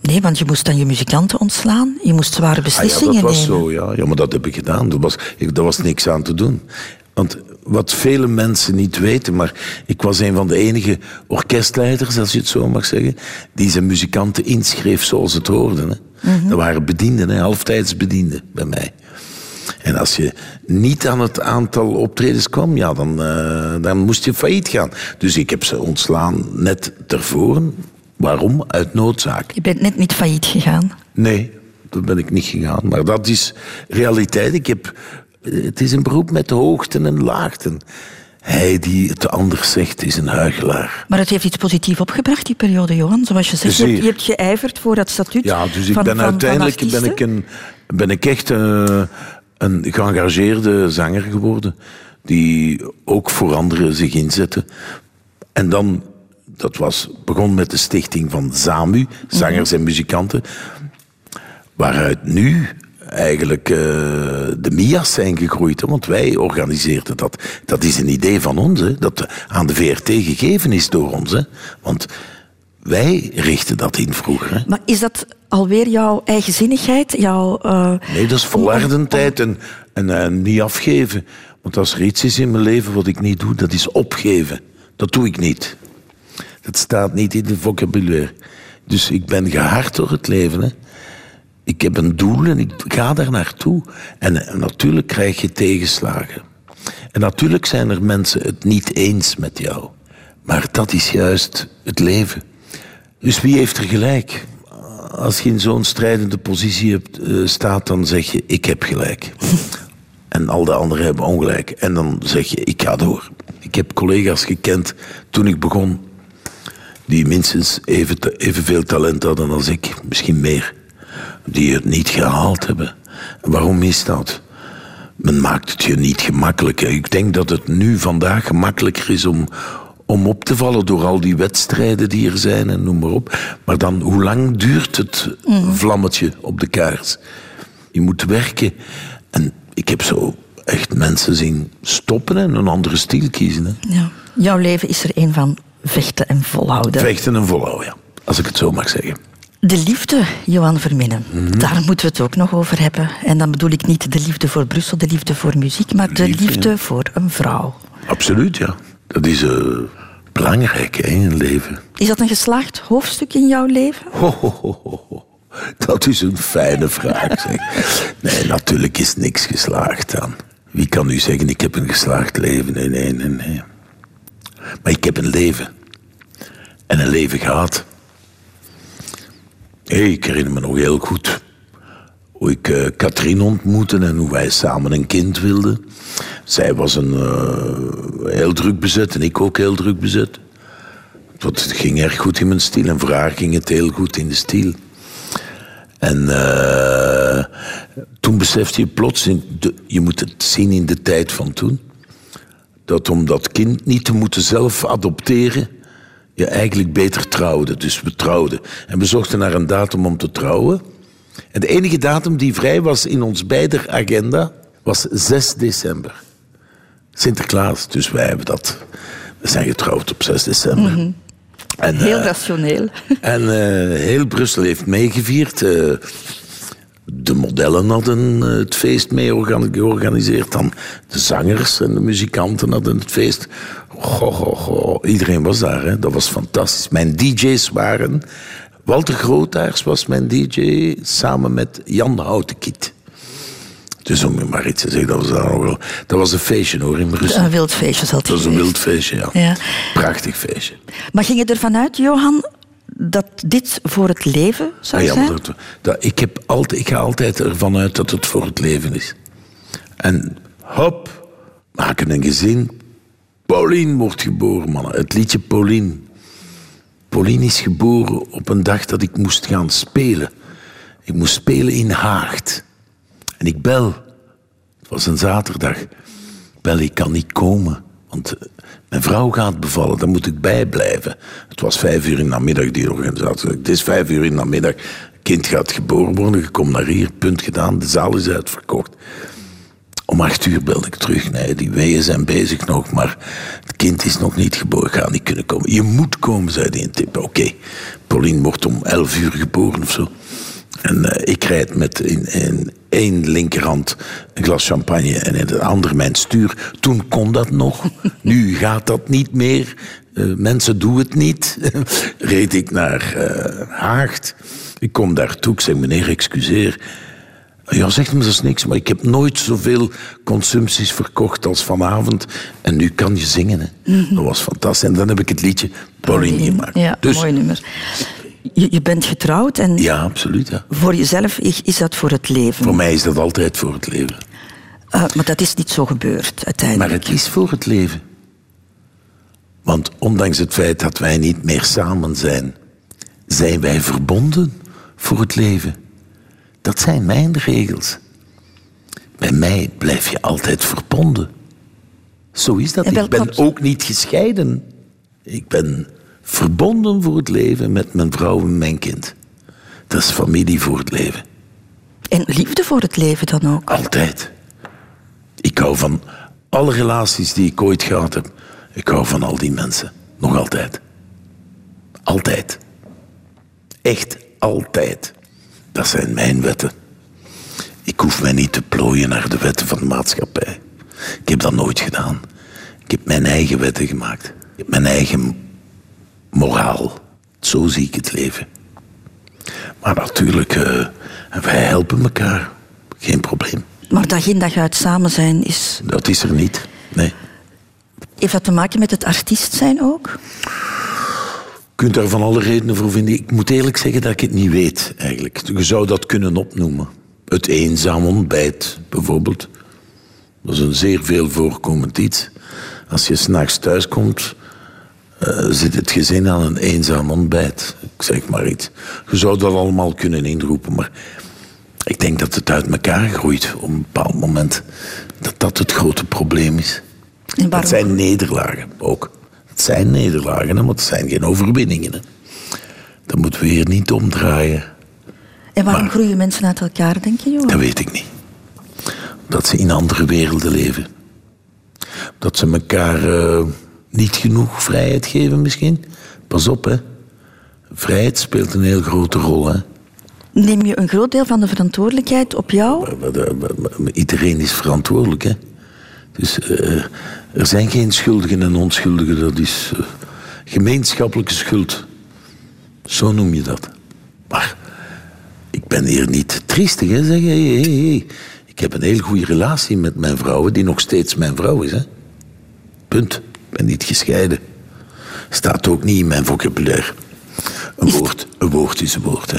Nee, want je moest dan je muzikanten ontslaan. Je moest zware Ah ja, beslissingen dat was nemen. zo, ja. ja. Maar dat heb ik gedaan. Er was, daar was niks aan te doen. Want wat vele mensen niet weten, maar ik was een van de enige orkestleiders, als je het zo mag zeggen, die zijn muzikanten inschreef zoals het hoorde. Hè. Mhm. Dat waren bedienden, hè, halftijdsbedienden bij mij. En als je niet aan het aantal optredens kwam, ja, dan, eh, dan moest je failliet gaan. Dus ik heb ze ontslaan net tevoren. Waarom? Uit noodzaak. Je bent net niet failliet gegaan. Nee, dat ben ik niet gegaan. Maar dat is realiteit. Ik heb, het is een beroep met hoogten en laagten. Hij die het anders zegt, is een huigelaar. Maar het heeft iets positiefs opgebracht, die periode, Johan. Zoals je zegt, je hebt, je hebt geijverd voor dat statuut Ja, dus ik van, ben van- uiteindelijk van ben ik, een, ben ik echt eh, een geëngageerde zanger geworden. Die ook voor anderen zich inzette. En dan, dat was, begon met de stichting van ZAMU, zangers en muzikanten. Waaruit nu eigenlijk eh, de MIA's zijn gegroeid. Hè, want wij organiseerden dat. Dat is een idee van ons, hè, dat aan de VRT gegeven is door ons. Hè. Want wij richten dat in vroeger. Hè. Maar is dat alweer jouw eigenzinnigheid? Jouw, eh, Nee, dat is volhardendheid en, en eh, niet afgeven. Want als er iets is in mijn leven wat ik niet doe, dat is opgeven. Dat doe ik niet. Dat staat niet in het vocabulaire. Dus ik ben gehard door het leven. Hè. Ik heb een doel en ik ga daar naartoe. En, natuurlijk krijg je tegenslagen. En natuurlijk zijn er mensen het niet eens met jou. Maar dat is juist het leven. Dus wie heeft er gelijk? Als je in zo'n strijdende positie hebt, eh, staat, dan zeg je: Ik heb gelijk. En al de anderen hebben ongelijk. En dan zeg je: Ik ga door. Ik heb collega's gekend toen ik begon, die minstens even, evenveel talent hadden als ik, misschien meer, die het niet gehaald hebben. En waarom is dat? Men maakt het je niet gemakkelijk. hè. Ik denk dat het nu vandaag gemakkelijker is om, om op te vallen door al die wedstrijden die er zijn en noem maar op. Maar dan, hoe lang duurt het vlammetje op de kaars? Je moet werken. En ik heb zo echt mensen zien stoppen en een andere stil kiezen. Hè. ja. Jouw leven is er een van vechten en volhouden. Vechten en volhouden, ja. Als ik het zo mag zeggen. De liefde, Johan Verminnen. Mhm. Daar moeten we het ook nog over hebben. En dan bedoel ik niet de liefde voor Brussel, de liefde voor muziek, maar de Liefde, liefde ja. voor een vrouw. Absoluut, ja. Dat is eh, belangrijk hè, in het leven. Is dat een geslaagd hoofdstuk in jouw leven? Ho, ho, ho, ho, ho. Dat is een fijne vraag, zeg. Nee, natuurlijk is niks geslaagd dan. Wie kan nu zeggen, ik heb een geslaagd leven? Nee, nee, nee, nee. Maar ik heb een leven. En een leven gehad. Hey, ik herinner me nog heel goed hoe ik eh Katrien ontmoette en hoe wij samen een kind wilden. Zij was een, eh, heel druk bezet en ik ook heel druk bezet. Het ging erg goed in mijn stil en voor ging het heel goed in de stil. En eh, toen besefte je plots, je moet het zien in de tijd van toen, dat om dat kind niet te moeten zelf adopteren, je eigenlijk beter trouwde. Dus we trouwden. En we zochten naar een datum om te trouwen. En de enige datum die vrij was in ons beider agenda was 6 december. Sinterklaas. Dus wij hebben dat. We zijn getrouwd op 6 december. En, Heel eh, rationeel. en eh, heel Brussel heeft meegevierd. eh, de modellen hadden eh, het feest mee organ- georganiseerd. Dan de zangers en de muzikanten hadden het feest. Goh, goh, goh. Iedereen was daar. Hè. Dat was fantastisch. Mijn DJ's waren... Walter Grootaars was mijn DJ samen met Jan Houtenkiet. Dus om je maar iets te zeggen, dat was, ook wel, dat was een feestje hoor in Brussel. Een wild feestje zal het Dat was een wild feestje, ja. Ja. Prachtig feestje. Maar ging je ervan uit, Johan, dat dit voor het leven zou ja, zijn? dat, dat, ik, heb altijd, ik ga altijd ervan uit dat het voor het leven is. En hop, maken een gezin. Paulien wordt geboren, mannen. Het liedje Paulien. Paulien is geboren op een dag dat ik moest gaan spelen. Ik moest spelen in Haagt. En ik bel. Het was een zaterdag. Ik bel, ik kan niet komen. Want eh, mijn vrouw gaat bevallen, daar moet ik bij blijven. Het was vijf uur in de namiddag, die organisatie. Het is vijf uur in de namiddag. Kind gaat geboren worden, je komt naar hier, punt gedaan. De zaal is uitverkocht. Om acht uur belde ik terug. Nee, die weeën zijn bezig nog, maar het kind is nog niet geboren. Ga niet kunnen komen. Je moet komen, zei hij in tip. Oké, Pauline wordt om elf uur geboren of zo. En eh, ik rijd met in, in één linkerhand een glas champagne en in de andere mijn stuur. Toen kon dat nog. nu gaat dat niet meer. Eh, mensen doen het niet. Reed ik naar eh, Haagt. Ik kom daartoe. Ik zeg, meneer, excuseer. Ja, zegt me dat is niks, maar ik heb nooit zoveel consumpties verkocht als vanavond. En nu kan je zingen. Hè. Dat was fantastisch. En dan heb ik het liedje Pauline gemaakt. Ja, dus, mooi nummer. Je, je bent getrouwd en ja, absoluut. Ja. voor jezelf is dat voor het leven. Voor mij is dat altijd voor het leven. Eh, maar dat is niet zo gebeurd uiteindelijk. Maar het is voor het leven. Want ondanks het feit dat wij niet meer samen zijn, zijn wij verbonden voor het leven. Dat zijn mijn regels. Bij mij blijf je altijd verbonden. Zo is dat. Ik ben ook niet gescheiden. Ik ben verbonden voor het leven met mijn vrouw en mijn kind. Dat is familie voor het leven. En liefde voor het leven dan ook. Altijd. Ik hou van alle relaties die ik ooit gehad heb. Ik hou van al die mensen. Nog altijd. Altijd. Echt altijd. Dat zijn mijn wetten. Ik hoef mij niet te plooien naar de wetten van de maatschappij. Ik heb dat nooit gedaan. Ik heb mijn eigen wetten gemaakt. Ik heb mijn eigen moraal. Zo zie ik het leven. Maar natuurlijk, eh, wij helpen elkaar. Geen probleem. Maar dag in dag uit samen zijn is... Dat is er niet. Nee. Heeft dat te maken met het artiest zijn ook? Je kunt daar van alle redenen voor vinden. Ik moet eerlijk zeggen dat ik het niet weet, eigenlijk. Je zou dat kunnen opnoemen. Het eenzaam ontbijt, bijvoorbeeld. Dat is een zeer veel voorkomend iets. Als je s'nachts thuis komt, eh, zit het gezin aan een eenzaam ontbijt. Ik zeg maar iets. Je zou dat allemaal kunnen inroepen, maar ik denk dat het uit elkaar groeit op een bepaald moment. Dat dat het grote probleem is. Waarom? zijn nederlagen ook. Het zijn nederlagen, hè, maar het zijn geen overwinningen. Hè. Dat moeten we hier niet omdraaien. En waarom maar- groeien mensen uit elkaar, denk je, Johan? Dat weet ik niet. Dat ze in andere werelden leven. Dat ze elkaar eh, niet genoeg vrijheid geven misschien. Pas op, hè. Vrijheid speelt een heel grote rol. Hè? Neem je een groot deel van de verantwoordelijkheid op jou? Iedereen is verantwoordelijk. Hè? Dus eh, er zijn geen schuldigen en onschuldigen. Dat is eh, gemeenschappelijke schuld. Zo noem je dat. Maar ik ben hier niet triestig. Hè? Zeg, hey, hey, hey. Ik heb een heel goede relatie met mijn vrouw, die nog steeds mijn vrouw is. Hè? Punt. Ik ben niet gescheiden. Staat ook niet in mijn vocabulaire. Een woord, een woord is een woord. Hè?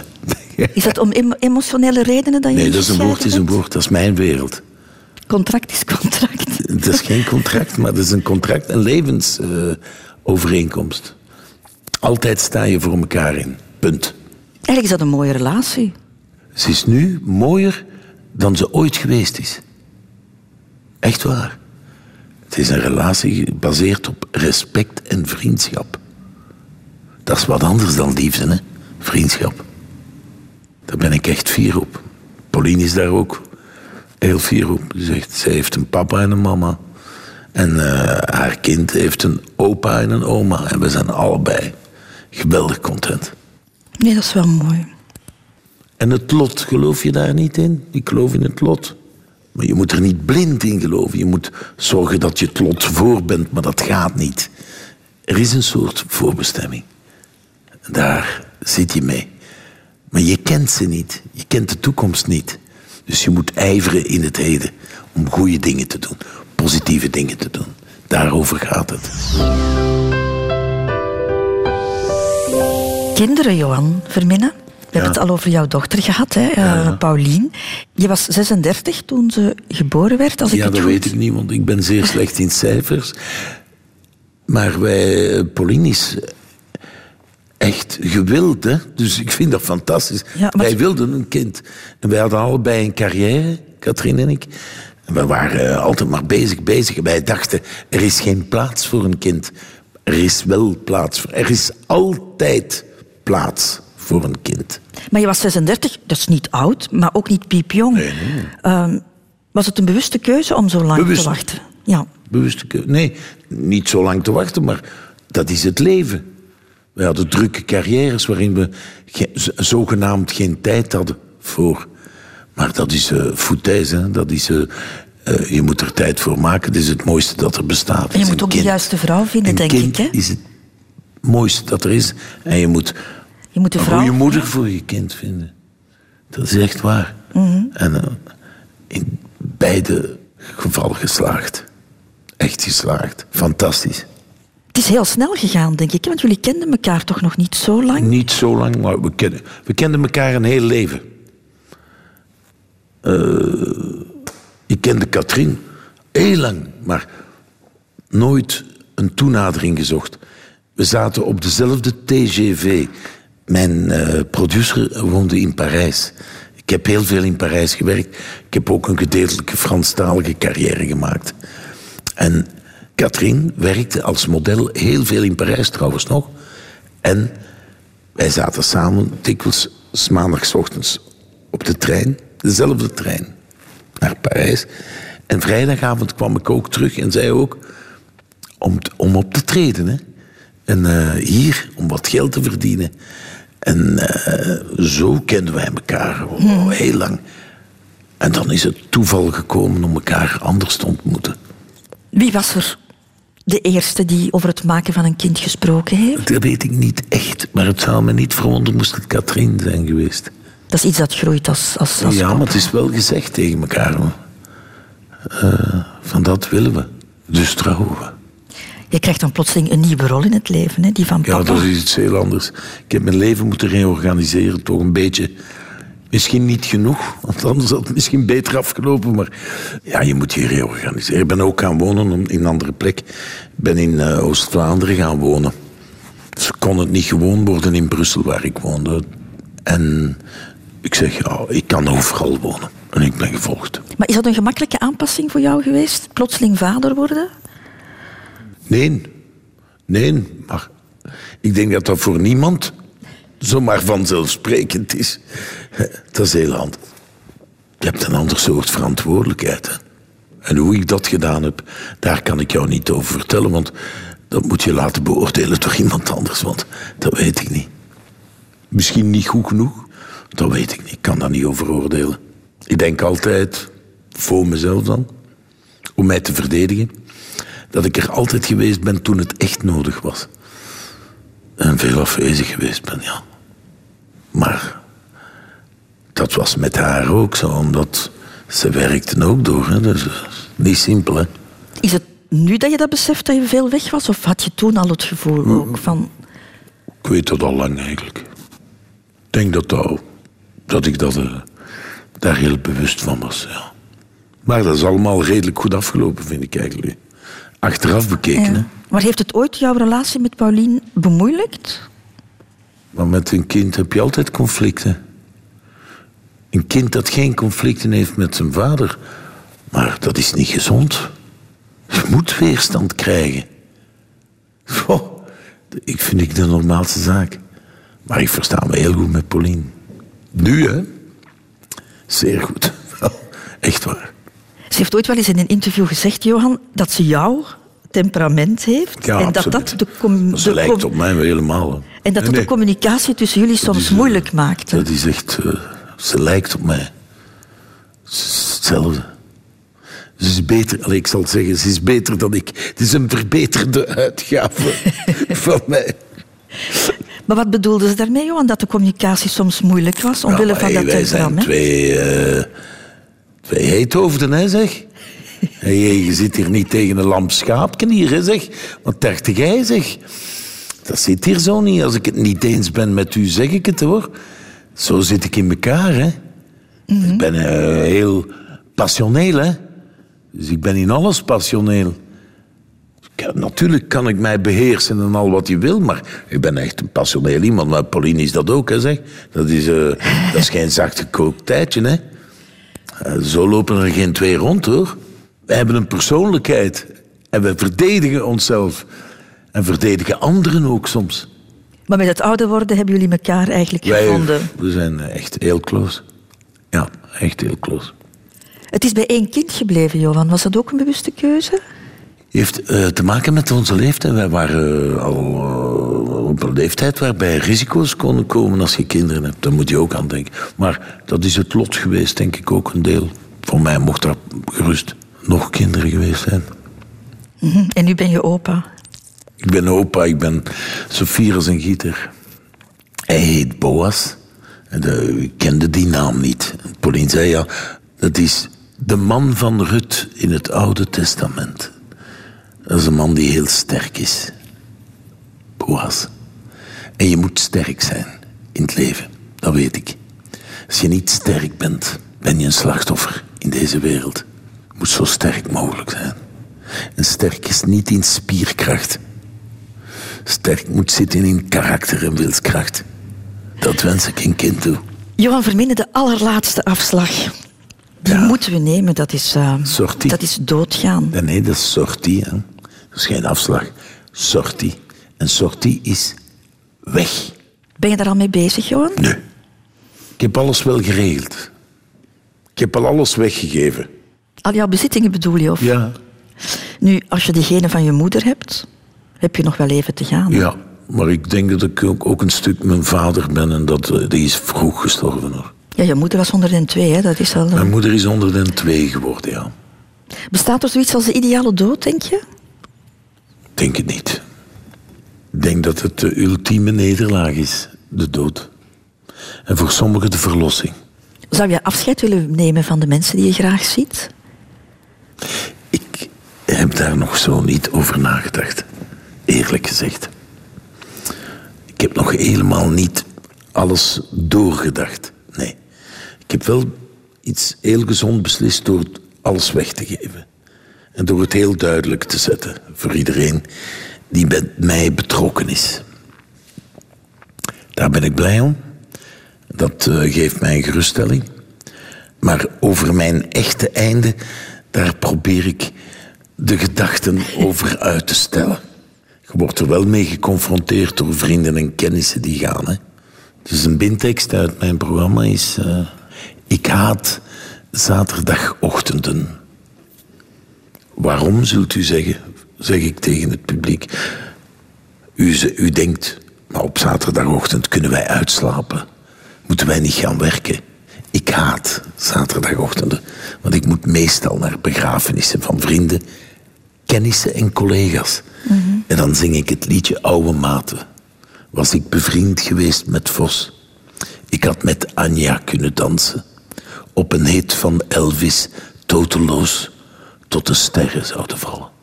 Is dat om emo- emotionele redenen dat je Nee, dat is een woord, is een woord. Dat is mijn wereld. Contract is contract. Het is geen contract, maar het is een contract, een levensovereenkomst. Altijd sta je voor elkaar in. Punt. Eigenlijk is dat een mooie relatie. Ze is nu mooier dan ze ooit geweest is. Echt waar. Het is een relatie gebaseerd op respect en vriendschap. Dat is wat anders dan liefde, hè? Vriendschap. Daar ben ik echt fier op. Pauline is daar ook heel fier op. Ze zegt, zij heeft een papa en een mama. En eh, haar kind heeft een opa en een oma. En we zijn allebei geweldig content. Nee, dat is wel mooi. En het lot, geloof je daar niet in? Ik geloof in het lot. Maar je moet er niet blind in geloven. Je moet zorgen dat je het lot voor bent, maar dat gaat niet. Er is een soort voorbestemming. Daar zit je mee. Maar je kent ze niet. Je kent de toekomst niet. Dus je moet ijveren in het heden om goede dingen te doen, positieve dingen te doen. Daarover gaat het. Kinderen, Johan Verminnen. We hebben het al over jouw dochter gehad, hè, eh, Paulien. Je was 36 toen ze geboren werd, als ik Ja, het dat goed... weet ik niet, want ik ben zeer slecht in cijfers. Maar wij, eh, Pauline is echt gewild, hè? Dus ik vind dat fantastisch. Ja, maar- Wij wilden een kind. En wij hadden allebei een carrière, Katrien en ik. En we waren eh, altijd maar bezig, bezig. En wij dachten, er is geen plaats voor een kind. Er is wel plaats voor... Er is altijd plaats voor een kind. Maar je was 36, dat is niet oud, maar ook niet piepjong. Ehm, was het een bewuste keuze om zo lang Bewust. te wachten? Ja. Bewuste keuze. Nee, niet zo lang te wachten, maar dat is het leven. We hadden drukke carrières waarin we ge- zogenaamd geen tijd hadden voor. Maar dat is foutaise, hè. Dat is, eh, eh, je moet er tijd voor maken. Dat is het mooiste dat er bestaat. En je moet ook de juiste vrouw vinden, een denk kind ik. Hè? is het mooiste dat er is. En je moet Je moet de een vrouw... goede moeder voor je kind vinden. Dat is echt waar. Mhm. En eh, in beide gevallen geslaagd. Echt geslaagd. Fantastisch. Het is heel snel gegaan, denk ik. Want jullie kenden elkaar toch nog niet zo lang? Niet zo lang, maar we, kennen, we kenden elkaar een heel leven. Eh, ik kende Katrien heel lang, maar nooit een toenadering gezocht. We zaten op dezelfde TGV. Mijn eh, producer woonde in Parijs. Ik heb heel veel in Parijs gewerkt. Ik heb ook een gedeeltelijke Franstalige carrière gemaakt. En Katrien werkte als model heel veel in Parijs trouwens nog. En wij zaten samen dikwijls 's maandagochtends op de trein, dezelfde trein, naar Parijs. En vrijdagavond kwam ik ook terug en zei ook om, om op te treden. Hè. En eh, hier, om wat geld te verdienen. En eh, zo kenden wij elkaar oh, heel lang. En dan is het toeval gekomen om elkaar anders te ontmoeten. Wie was er de eerste die over het maken van een kind gesproken heeft? Dat weet ik niet echt, maar het zou me niet verwonderen moest het Katrien zijn geweest. Dat is iets dat groeit als, als, als ja, maar het is wel gezegd tegen elkaar. Eh, van dat willen we. Dus trouwen we. Je krijgt dan plotseling een nieuwe rol in het leven, hè? die van Ja, papa. dat is iets heel anders. Ik heb mijn leven moeten reorganiseren, toch een beetje. Misschien niet genoeg, want anders had het misschien beter afgelopen. Maar ja, je moet je reorganiseren. Ik ben ook gaan wonen in een andere plek. Ik ben in eh, Oost-Vlaanderen gaan wonen. Ze kon het niet gewoon worden in Brussel, waar ik woonde. En ik zeg, ja, ik kan overal wonen. En ik ben gevolgd. Maar is dat een gemakkelijke aanpassing voor jou geweest? Plotseling vader worden? Nee, nee, maar ik denk dat dat voor niemand zomaar vanzelfsprekend is. Dat is heel handig. Je hebt een ander soort verantwoordelijkheid. En hoe ik dat gedaan heb, daar kan ik jou niet over vertellen, want dat moet je laten beoordelen door iemand anders, want dat weet ik niet. Misschien niet goed genoeg. Dat weet ik niet. Ik kan daar niet over oordelen. Ik denk altijd, voor mezelf dan, om mij te verdedigen, dat ik er altijd geweest ben toen het echt nodig was. En veel afwezig geweest ben, ja. Maar dat was met haar ook zo, omdat ze werkte ook door. Hè. Dus eh, niet simpel, hè. Is het nu dat je dat beseft dat je veel weg was? Of had je toen al het gevoel ook van... Ik weet dat al lang eigenlijk. Ik denk dat, dat, dat ik dat, eh, daar heel bewust van was, ja. Maar dat is allemaal redelijk goed afgelopen, vind ik eigenlijk. Achteraf bekeken, hè. Maar heeft het ooit jouw relatie met Paulien bemoeilijkt? Maar met een kind heb je altijd conflicten. Een kind dat geen conflicten heeft met zijn vader, maar dat is niet gezond. Je moet weerstand krijgen. Goh, ik vind ik de normaalste zaak. Maar ik versta me heel goed met Pauline. Nu, hè? Zeer goed. Echt waar. Ze heeft ooit wel eens in een interview gezegd, Johan, dat ze jouw temperament heeft. Ja, en dat dat de, com- Ze de lijkt com- op mij helemaal. hè. en dat dat Nee, de communicatie tussen jullie soms is, eh, moeilijk maakte. Dat is echt... eh, ze lijkt op mij. Is hetzelfde. Ze is beter... allee, ik zal het zeggen, ze is beter dan ik. Het is een verbeterde uitgave van mij. Maar wat bedoelde ze daarmee, Johan? Dat de communicatie soms moeilijk was, omwille Ja, maar van hey, dat wij zijn temperament? twee, eh twee heethoofden, hè, zeg. Je zit hier niet tegen een lamp schaapken hier, hè, zeg. Wat dacht jij, zeg? Dat zit hier zo niet. Als ik het niet eens ben met u, zeg ik het, hoor. Zo zit ik in elkaar, hè. Ik ben eh, heel passioneel, hè. Dus ik ben in alles passioneel. Natuurlijk kan ik mij beheersen en al wat je wil, maar ik ben echt een passioneel iemand. Maar Pauline is dat ook, hè, zeg. Dat is, eh, dat is geen zacht gekookt tijdje, hè. Eh, zo lopen er geen twee rond, hoor. We hebben een persoonlijkheid en we verdedigen onszelf. En verdedigen anderen ook soms. Maar met het ouder worden hebben jullie elkaar eigenlijk Wij, gevonden. we zijn echt heel close. Ja, echt heel close. Het is bij één kind gebleven, Johan. Was dat ook een bewuste keuze? Heeft eh, te maken met onze leeftijd. Wij waren eh, al eh, leeftijd waarbij risico's konden komen als je kinderen hebt. Daar moet je ook aan denken. Maar dat is het lot geweest, denk ik ook een deel. Voor mij mocht er gerust nog kinderen geweest zijn. Mhm. En nu ben je opa. Ik ben opa, ik ben Sophiras en Gieter. Hij heet Boas. En de, ik kende die naam niet. Pauline zei ja, dat is de man van Rut in het Oude Testament. Dat is een man die heel sterk is. Boas. En je moet sterk zijn in het leven, dat weet ik. Als je niet sterk bent, ben je een slachtoffer in deze wereld. Je moet zo sterk mogelijk zijn. En sterk is niet in spierkracht. Sterk moet zitten in karakter en wilskracht. Dat wens ik een kind toe. Johan Verminnen, de allerlaatste afslag. Die Ja. moeten we nemen. Dat is, eh, Sortie. dat is doodgaan. Nee, nee, dat is sortie. Hè. Dat is geen afslag. Sortie. En sortie is weg. Ben je daar al mee bezig, Johan? Nee. Ik heb alles wel geregeld. Ik heb al alles weggegeven. Al jouw bezittingen bedoel je? Of? Ja. Nu, als je degene van je moeder hebt, heb je nog wel even te gaan. Ja, maar ik denk dat ik ook, een stuk mijn vader ben en dat eh, die is vroeg gestorven. Hoor. Ja, je moeder was 102, hè? dat is al... eh, Mijn moeder is 102 geworden, ja. Bestaat er zoiets als de ideale dood, denk je? Ik denk het niet. Ik denk dat het de ultieme nederlaag is, de dood. En voor sommigen de verlossing. Zou je afscheid willen nemen van de mensen die je graag ziet? Ik heb daar nog zo niet over nagedacht. Eerlijk gezegd. Ik heb nog helemaal niet alles doorgedacht. Nee. Ik heb wel iets heel gezond beslist door alles weg te geven. En door het heel duidelijk te zetten voor iedereen die met mij betrokken is. Daar ben ik blij om. Dat eh, geeft mij een geruststelling. Maar over mijn echte einde, daar probeer ik de gedachten over uit te stellen. Je wordt er wel mee geconfronteerd door vrienden en kennissen die gaan. Hè. Dus een bintekst uit mijn programma is... eh, ik haat zaterdagochtenden. Waarom, zult u zeggen, zeg ik tegen het publiek. U, denkt, Maar op zaterdagochtend kunnen wij uitslapen. Moeten wij niet gaan werken. Ik haat zaterdagochtenden, want ik moet meestal naar begrafenissen van vrienden, kennissen en collega's. En dan zing ik het liedje Oude Maten. Was ik bevriend geweest met Vos. Ik had met Anja kunnen dansen. Op een hit van Elvis, toteloos, tot de sterren zouden vallen.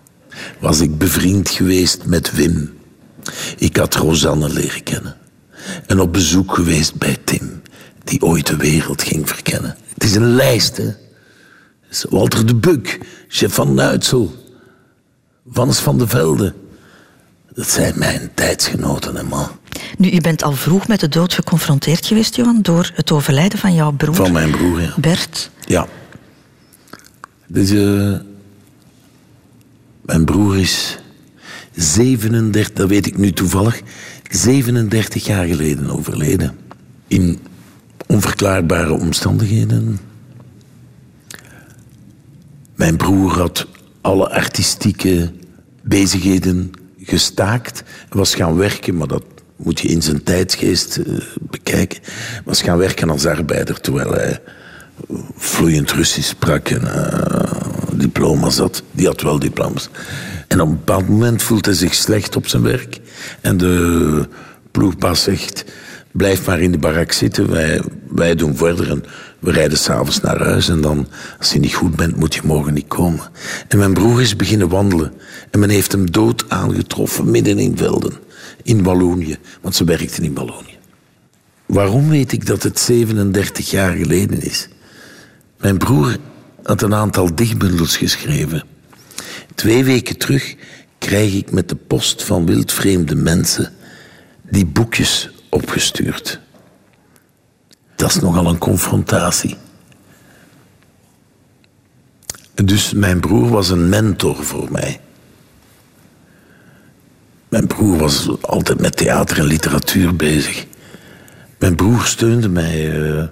Was ik bevriend geweest met Wim. Ik had Rosanne leren kennen. En op bezoek geweest bij Tim, die ooit de wereld ging verkennen. Het is een lijst, hè. Walter de Buk, chef van Nuitsel, Vans van de Velde. Dat zijn mijn tijdsgenoten, hè, man. Nu, je bent al vroeg met de dood geconfronteerd geweest, Johan, door het overlijden van jouw broer. Van mijn broer, ja. Bert. Ja. Dus eh, mijn broer is 37, dat weet ik nu toevallig, 37 jaar geleden overleden. In onverklaarbare omstandigheden. Mijn broer had alle artistieke bezigheden gestaakt. was gaan werken, maar dat moet je in zijn tijdsgeest eh, bekijken. Was gaan werken als arbeider, terwijl hij vloeiend Russisch sprak en eh, diploma's had. Die had wel diploma's. En op een bepaald moment voelt hij zich slecht op zijn werk. En de ploegbaas zegt, blijf maar in de barak zitten, wij, wij doen verder. En we rijden s'avonds naar huis en dan, als je niet goed bent, moet je morgen niet komen. En mijn broer is beginnen wandelen. En men heeft hem dood aangetroffen, midden in velden. In Wallonië, want ze werkten in Wallonië. Waarom weet ik dat het 37 jaar geleden is? Mijn broer had een aantal dichtbundels geschreven. Twee weken terug krijg ik met de post van wildvreemde mensen die boekjes opgestuurd. Dat is nogal een confrontatie. Dus mijn broer was een mentor voor mij. Mijn broer was altijd met theater en literatuur bezig. Mijn broer steunde mij, eh,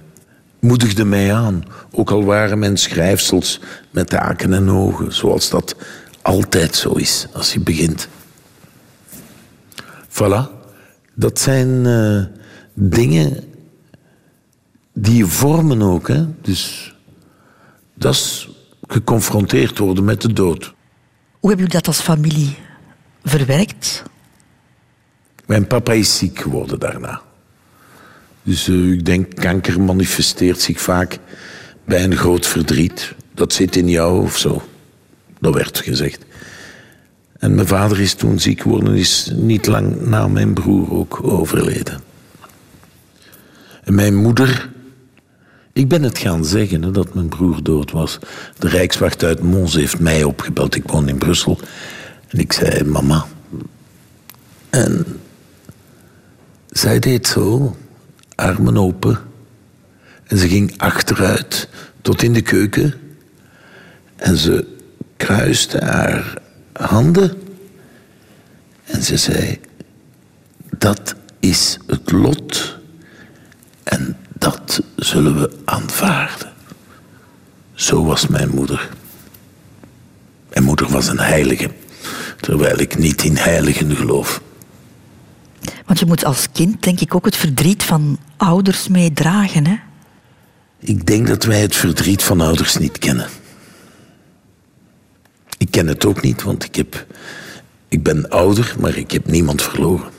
moedigde mij aan. Ook al waren mijn schrijfsels met haken en ogen, zoals dat altijd zo is als je begint. Voilà, dat zijn eh, dingen die je vormen ook. Hè? Dus dat is geconfronteerd worden met de dood. Hoe hebben jullie dat als familie verwerkt? Mijn papa is ziek geworden daarna. Dus eh, ik denk, kanker manifesteert zich vaak bij een groot verdriet. Dat zit in jou of zo. Dat werd gezegd. En mijn vader is toen ziek geworden, is niet lang na mijn broer ook overleden. En mijn moeder, ik ben het gaan zeggen hè, dat mijn broer dood was. De Rijkswacht uit Mons heeft mij opgebeld, ik woon in Brussel. En ik zei, mama. En zij deed zo, armen open. En ze ging achteruit tot in de keuken. En ze kruiste haar handen. En ze zei: Dat is het lot. En dat zullen we aanvaarden. Zo was mijn moeder. Mijn moeder was een heilige, terwijl ik niet in heiligen geloof. Want je moet als kind, denk ik, ook het verdriet van ouders meedragen, hè? Ik denk dat wij het verdriet van ouders niet kennen. Ik ken het ook niet, want ik, heb, ik ben ouder, maar ik heb niemand verloren.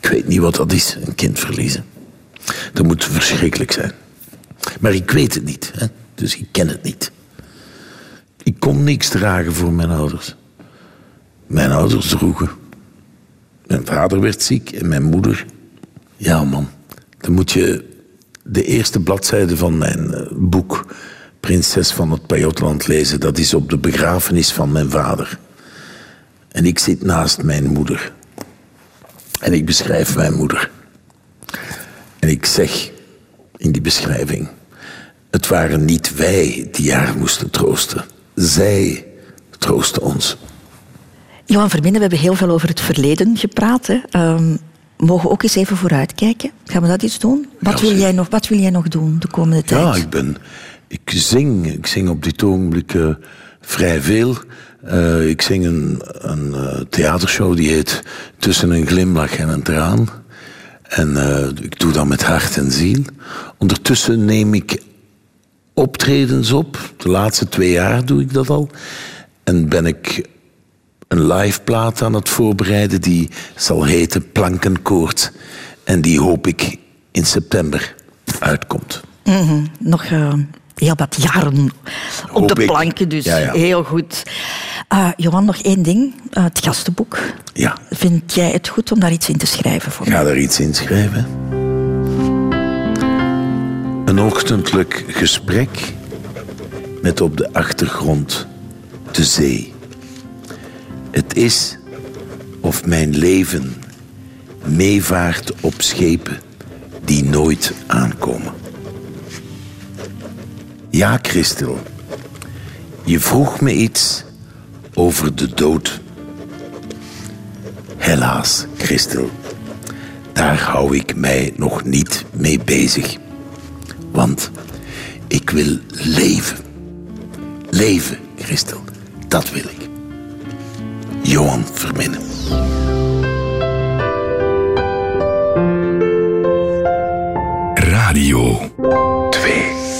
Ik weet niet wat dat is, een kind verliezen. Dat moet verschrikkelijk zijn. Maar ik weet het niet, hè? dus ik ken het niet. Ik kon niks dragen voor mijn ouders. Mijn ouders droegen. Mijn vader werd ziek en mijn moeder. Ja, man. Dan moet je de eerste bladzijde van mijn eh, boek Prinses van het Pajotland lezen. Dat is op de begrafenis van mijn vader. En ik zit naast mijn moeder. En ik beschrijf mijn moeder. En ik zeg in die beschrijving: Het waren niet wij die haar moesten troosten. Zij troosten ons. Johan Verbinden, we hebben heel veel over het verleden gepraat. Hè. Ehm, mogen we ook eens even vooruitkijken? Gaan we dat eens doen? Wat, wil, jij nog, wat wil jij nog doen de komende tijd? Ja, ik ben. Ik zing. Ik zing op dit ogenblik eh, vrij veel. Eh, ik zing een, een eh, theatershow die heet Tussen een glimlach en een traan. En ik doe dat met hart en ziel. Ondertussen neem ik optredens op. De laatste twee jaar doe ik dat al. En ben ik een live plaat aan het voorbereiden die zal heten Plankenkoord. En die hoop ik in september uitkomt. Mhm. Nog uh, heel wat jaren op Hoop de planken, dus Ja, ja. heel goed. Uh, Johan, nog één ding. Uh, het gastenboek. Ja, Vind jij het goed om daar iets in te schrijven voor ik ga daar iets in schrijven. Een ochtendelijk gesprek met op de achtergrond de zee. Het is of mijn leven meevaart op schepen die nooit aankomen. Ja, Christel, je vroeg me iets over de dood. Helaas, Christel, daar hou ik mij nog niet mee bezig. Want ik wil leven. Leven, Christel, dat wil ik. Johan Verminnen. Radio 2.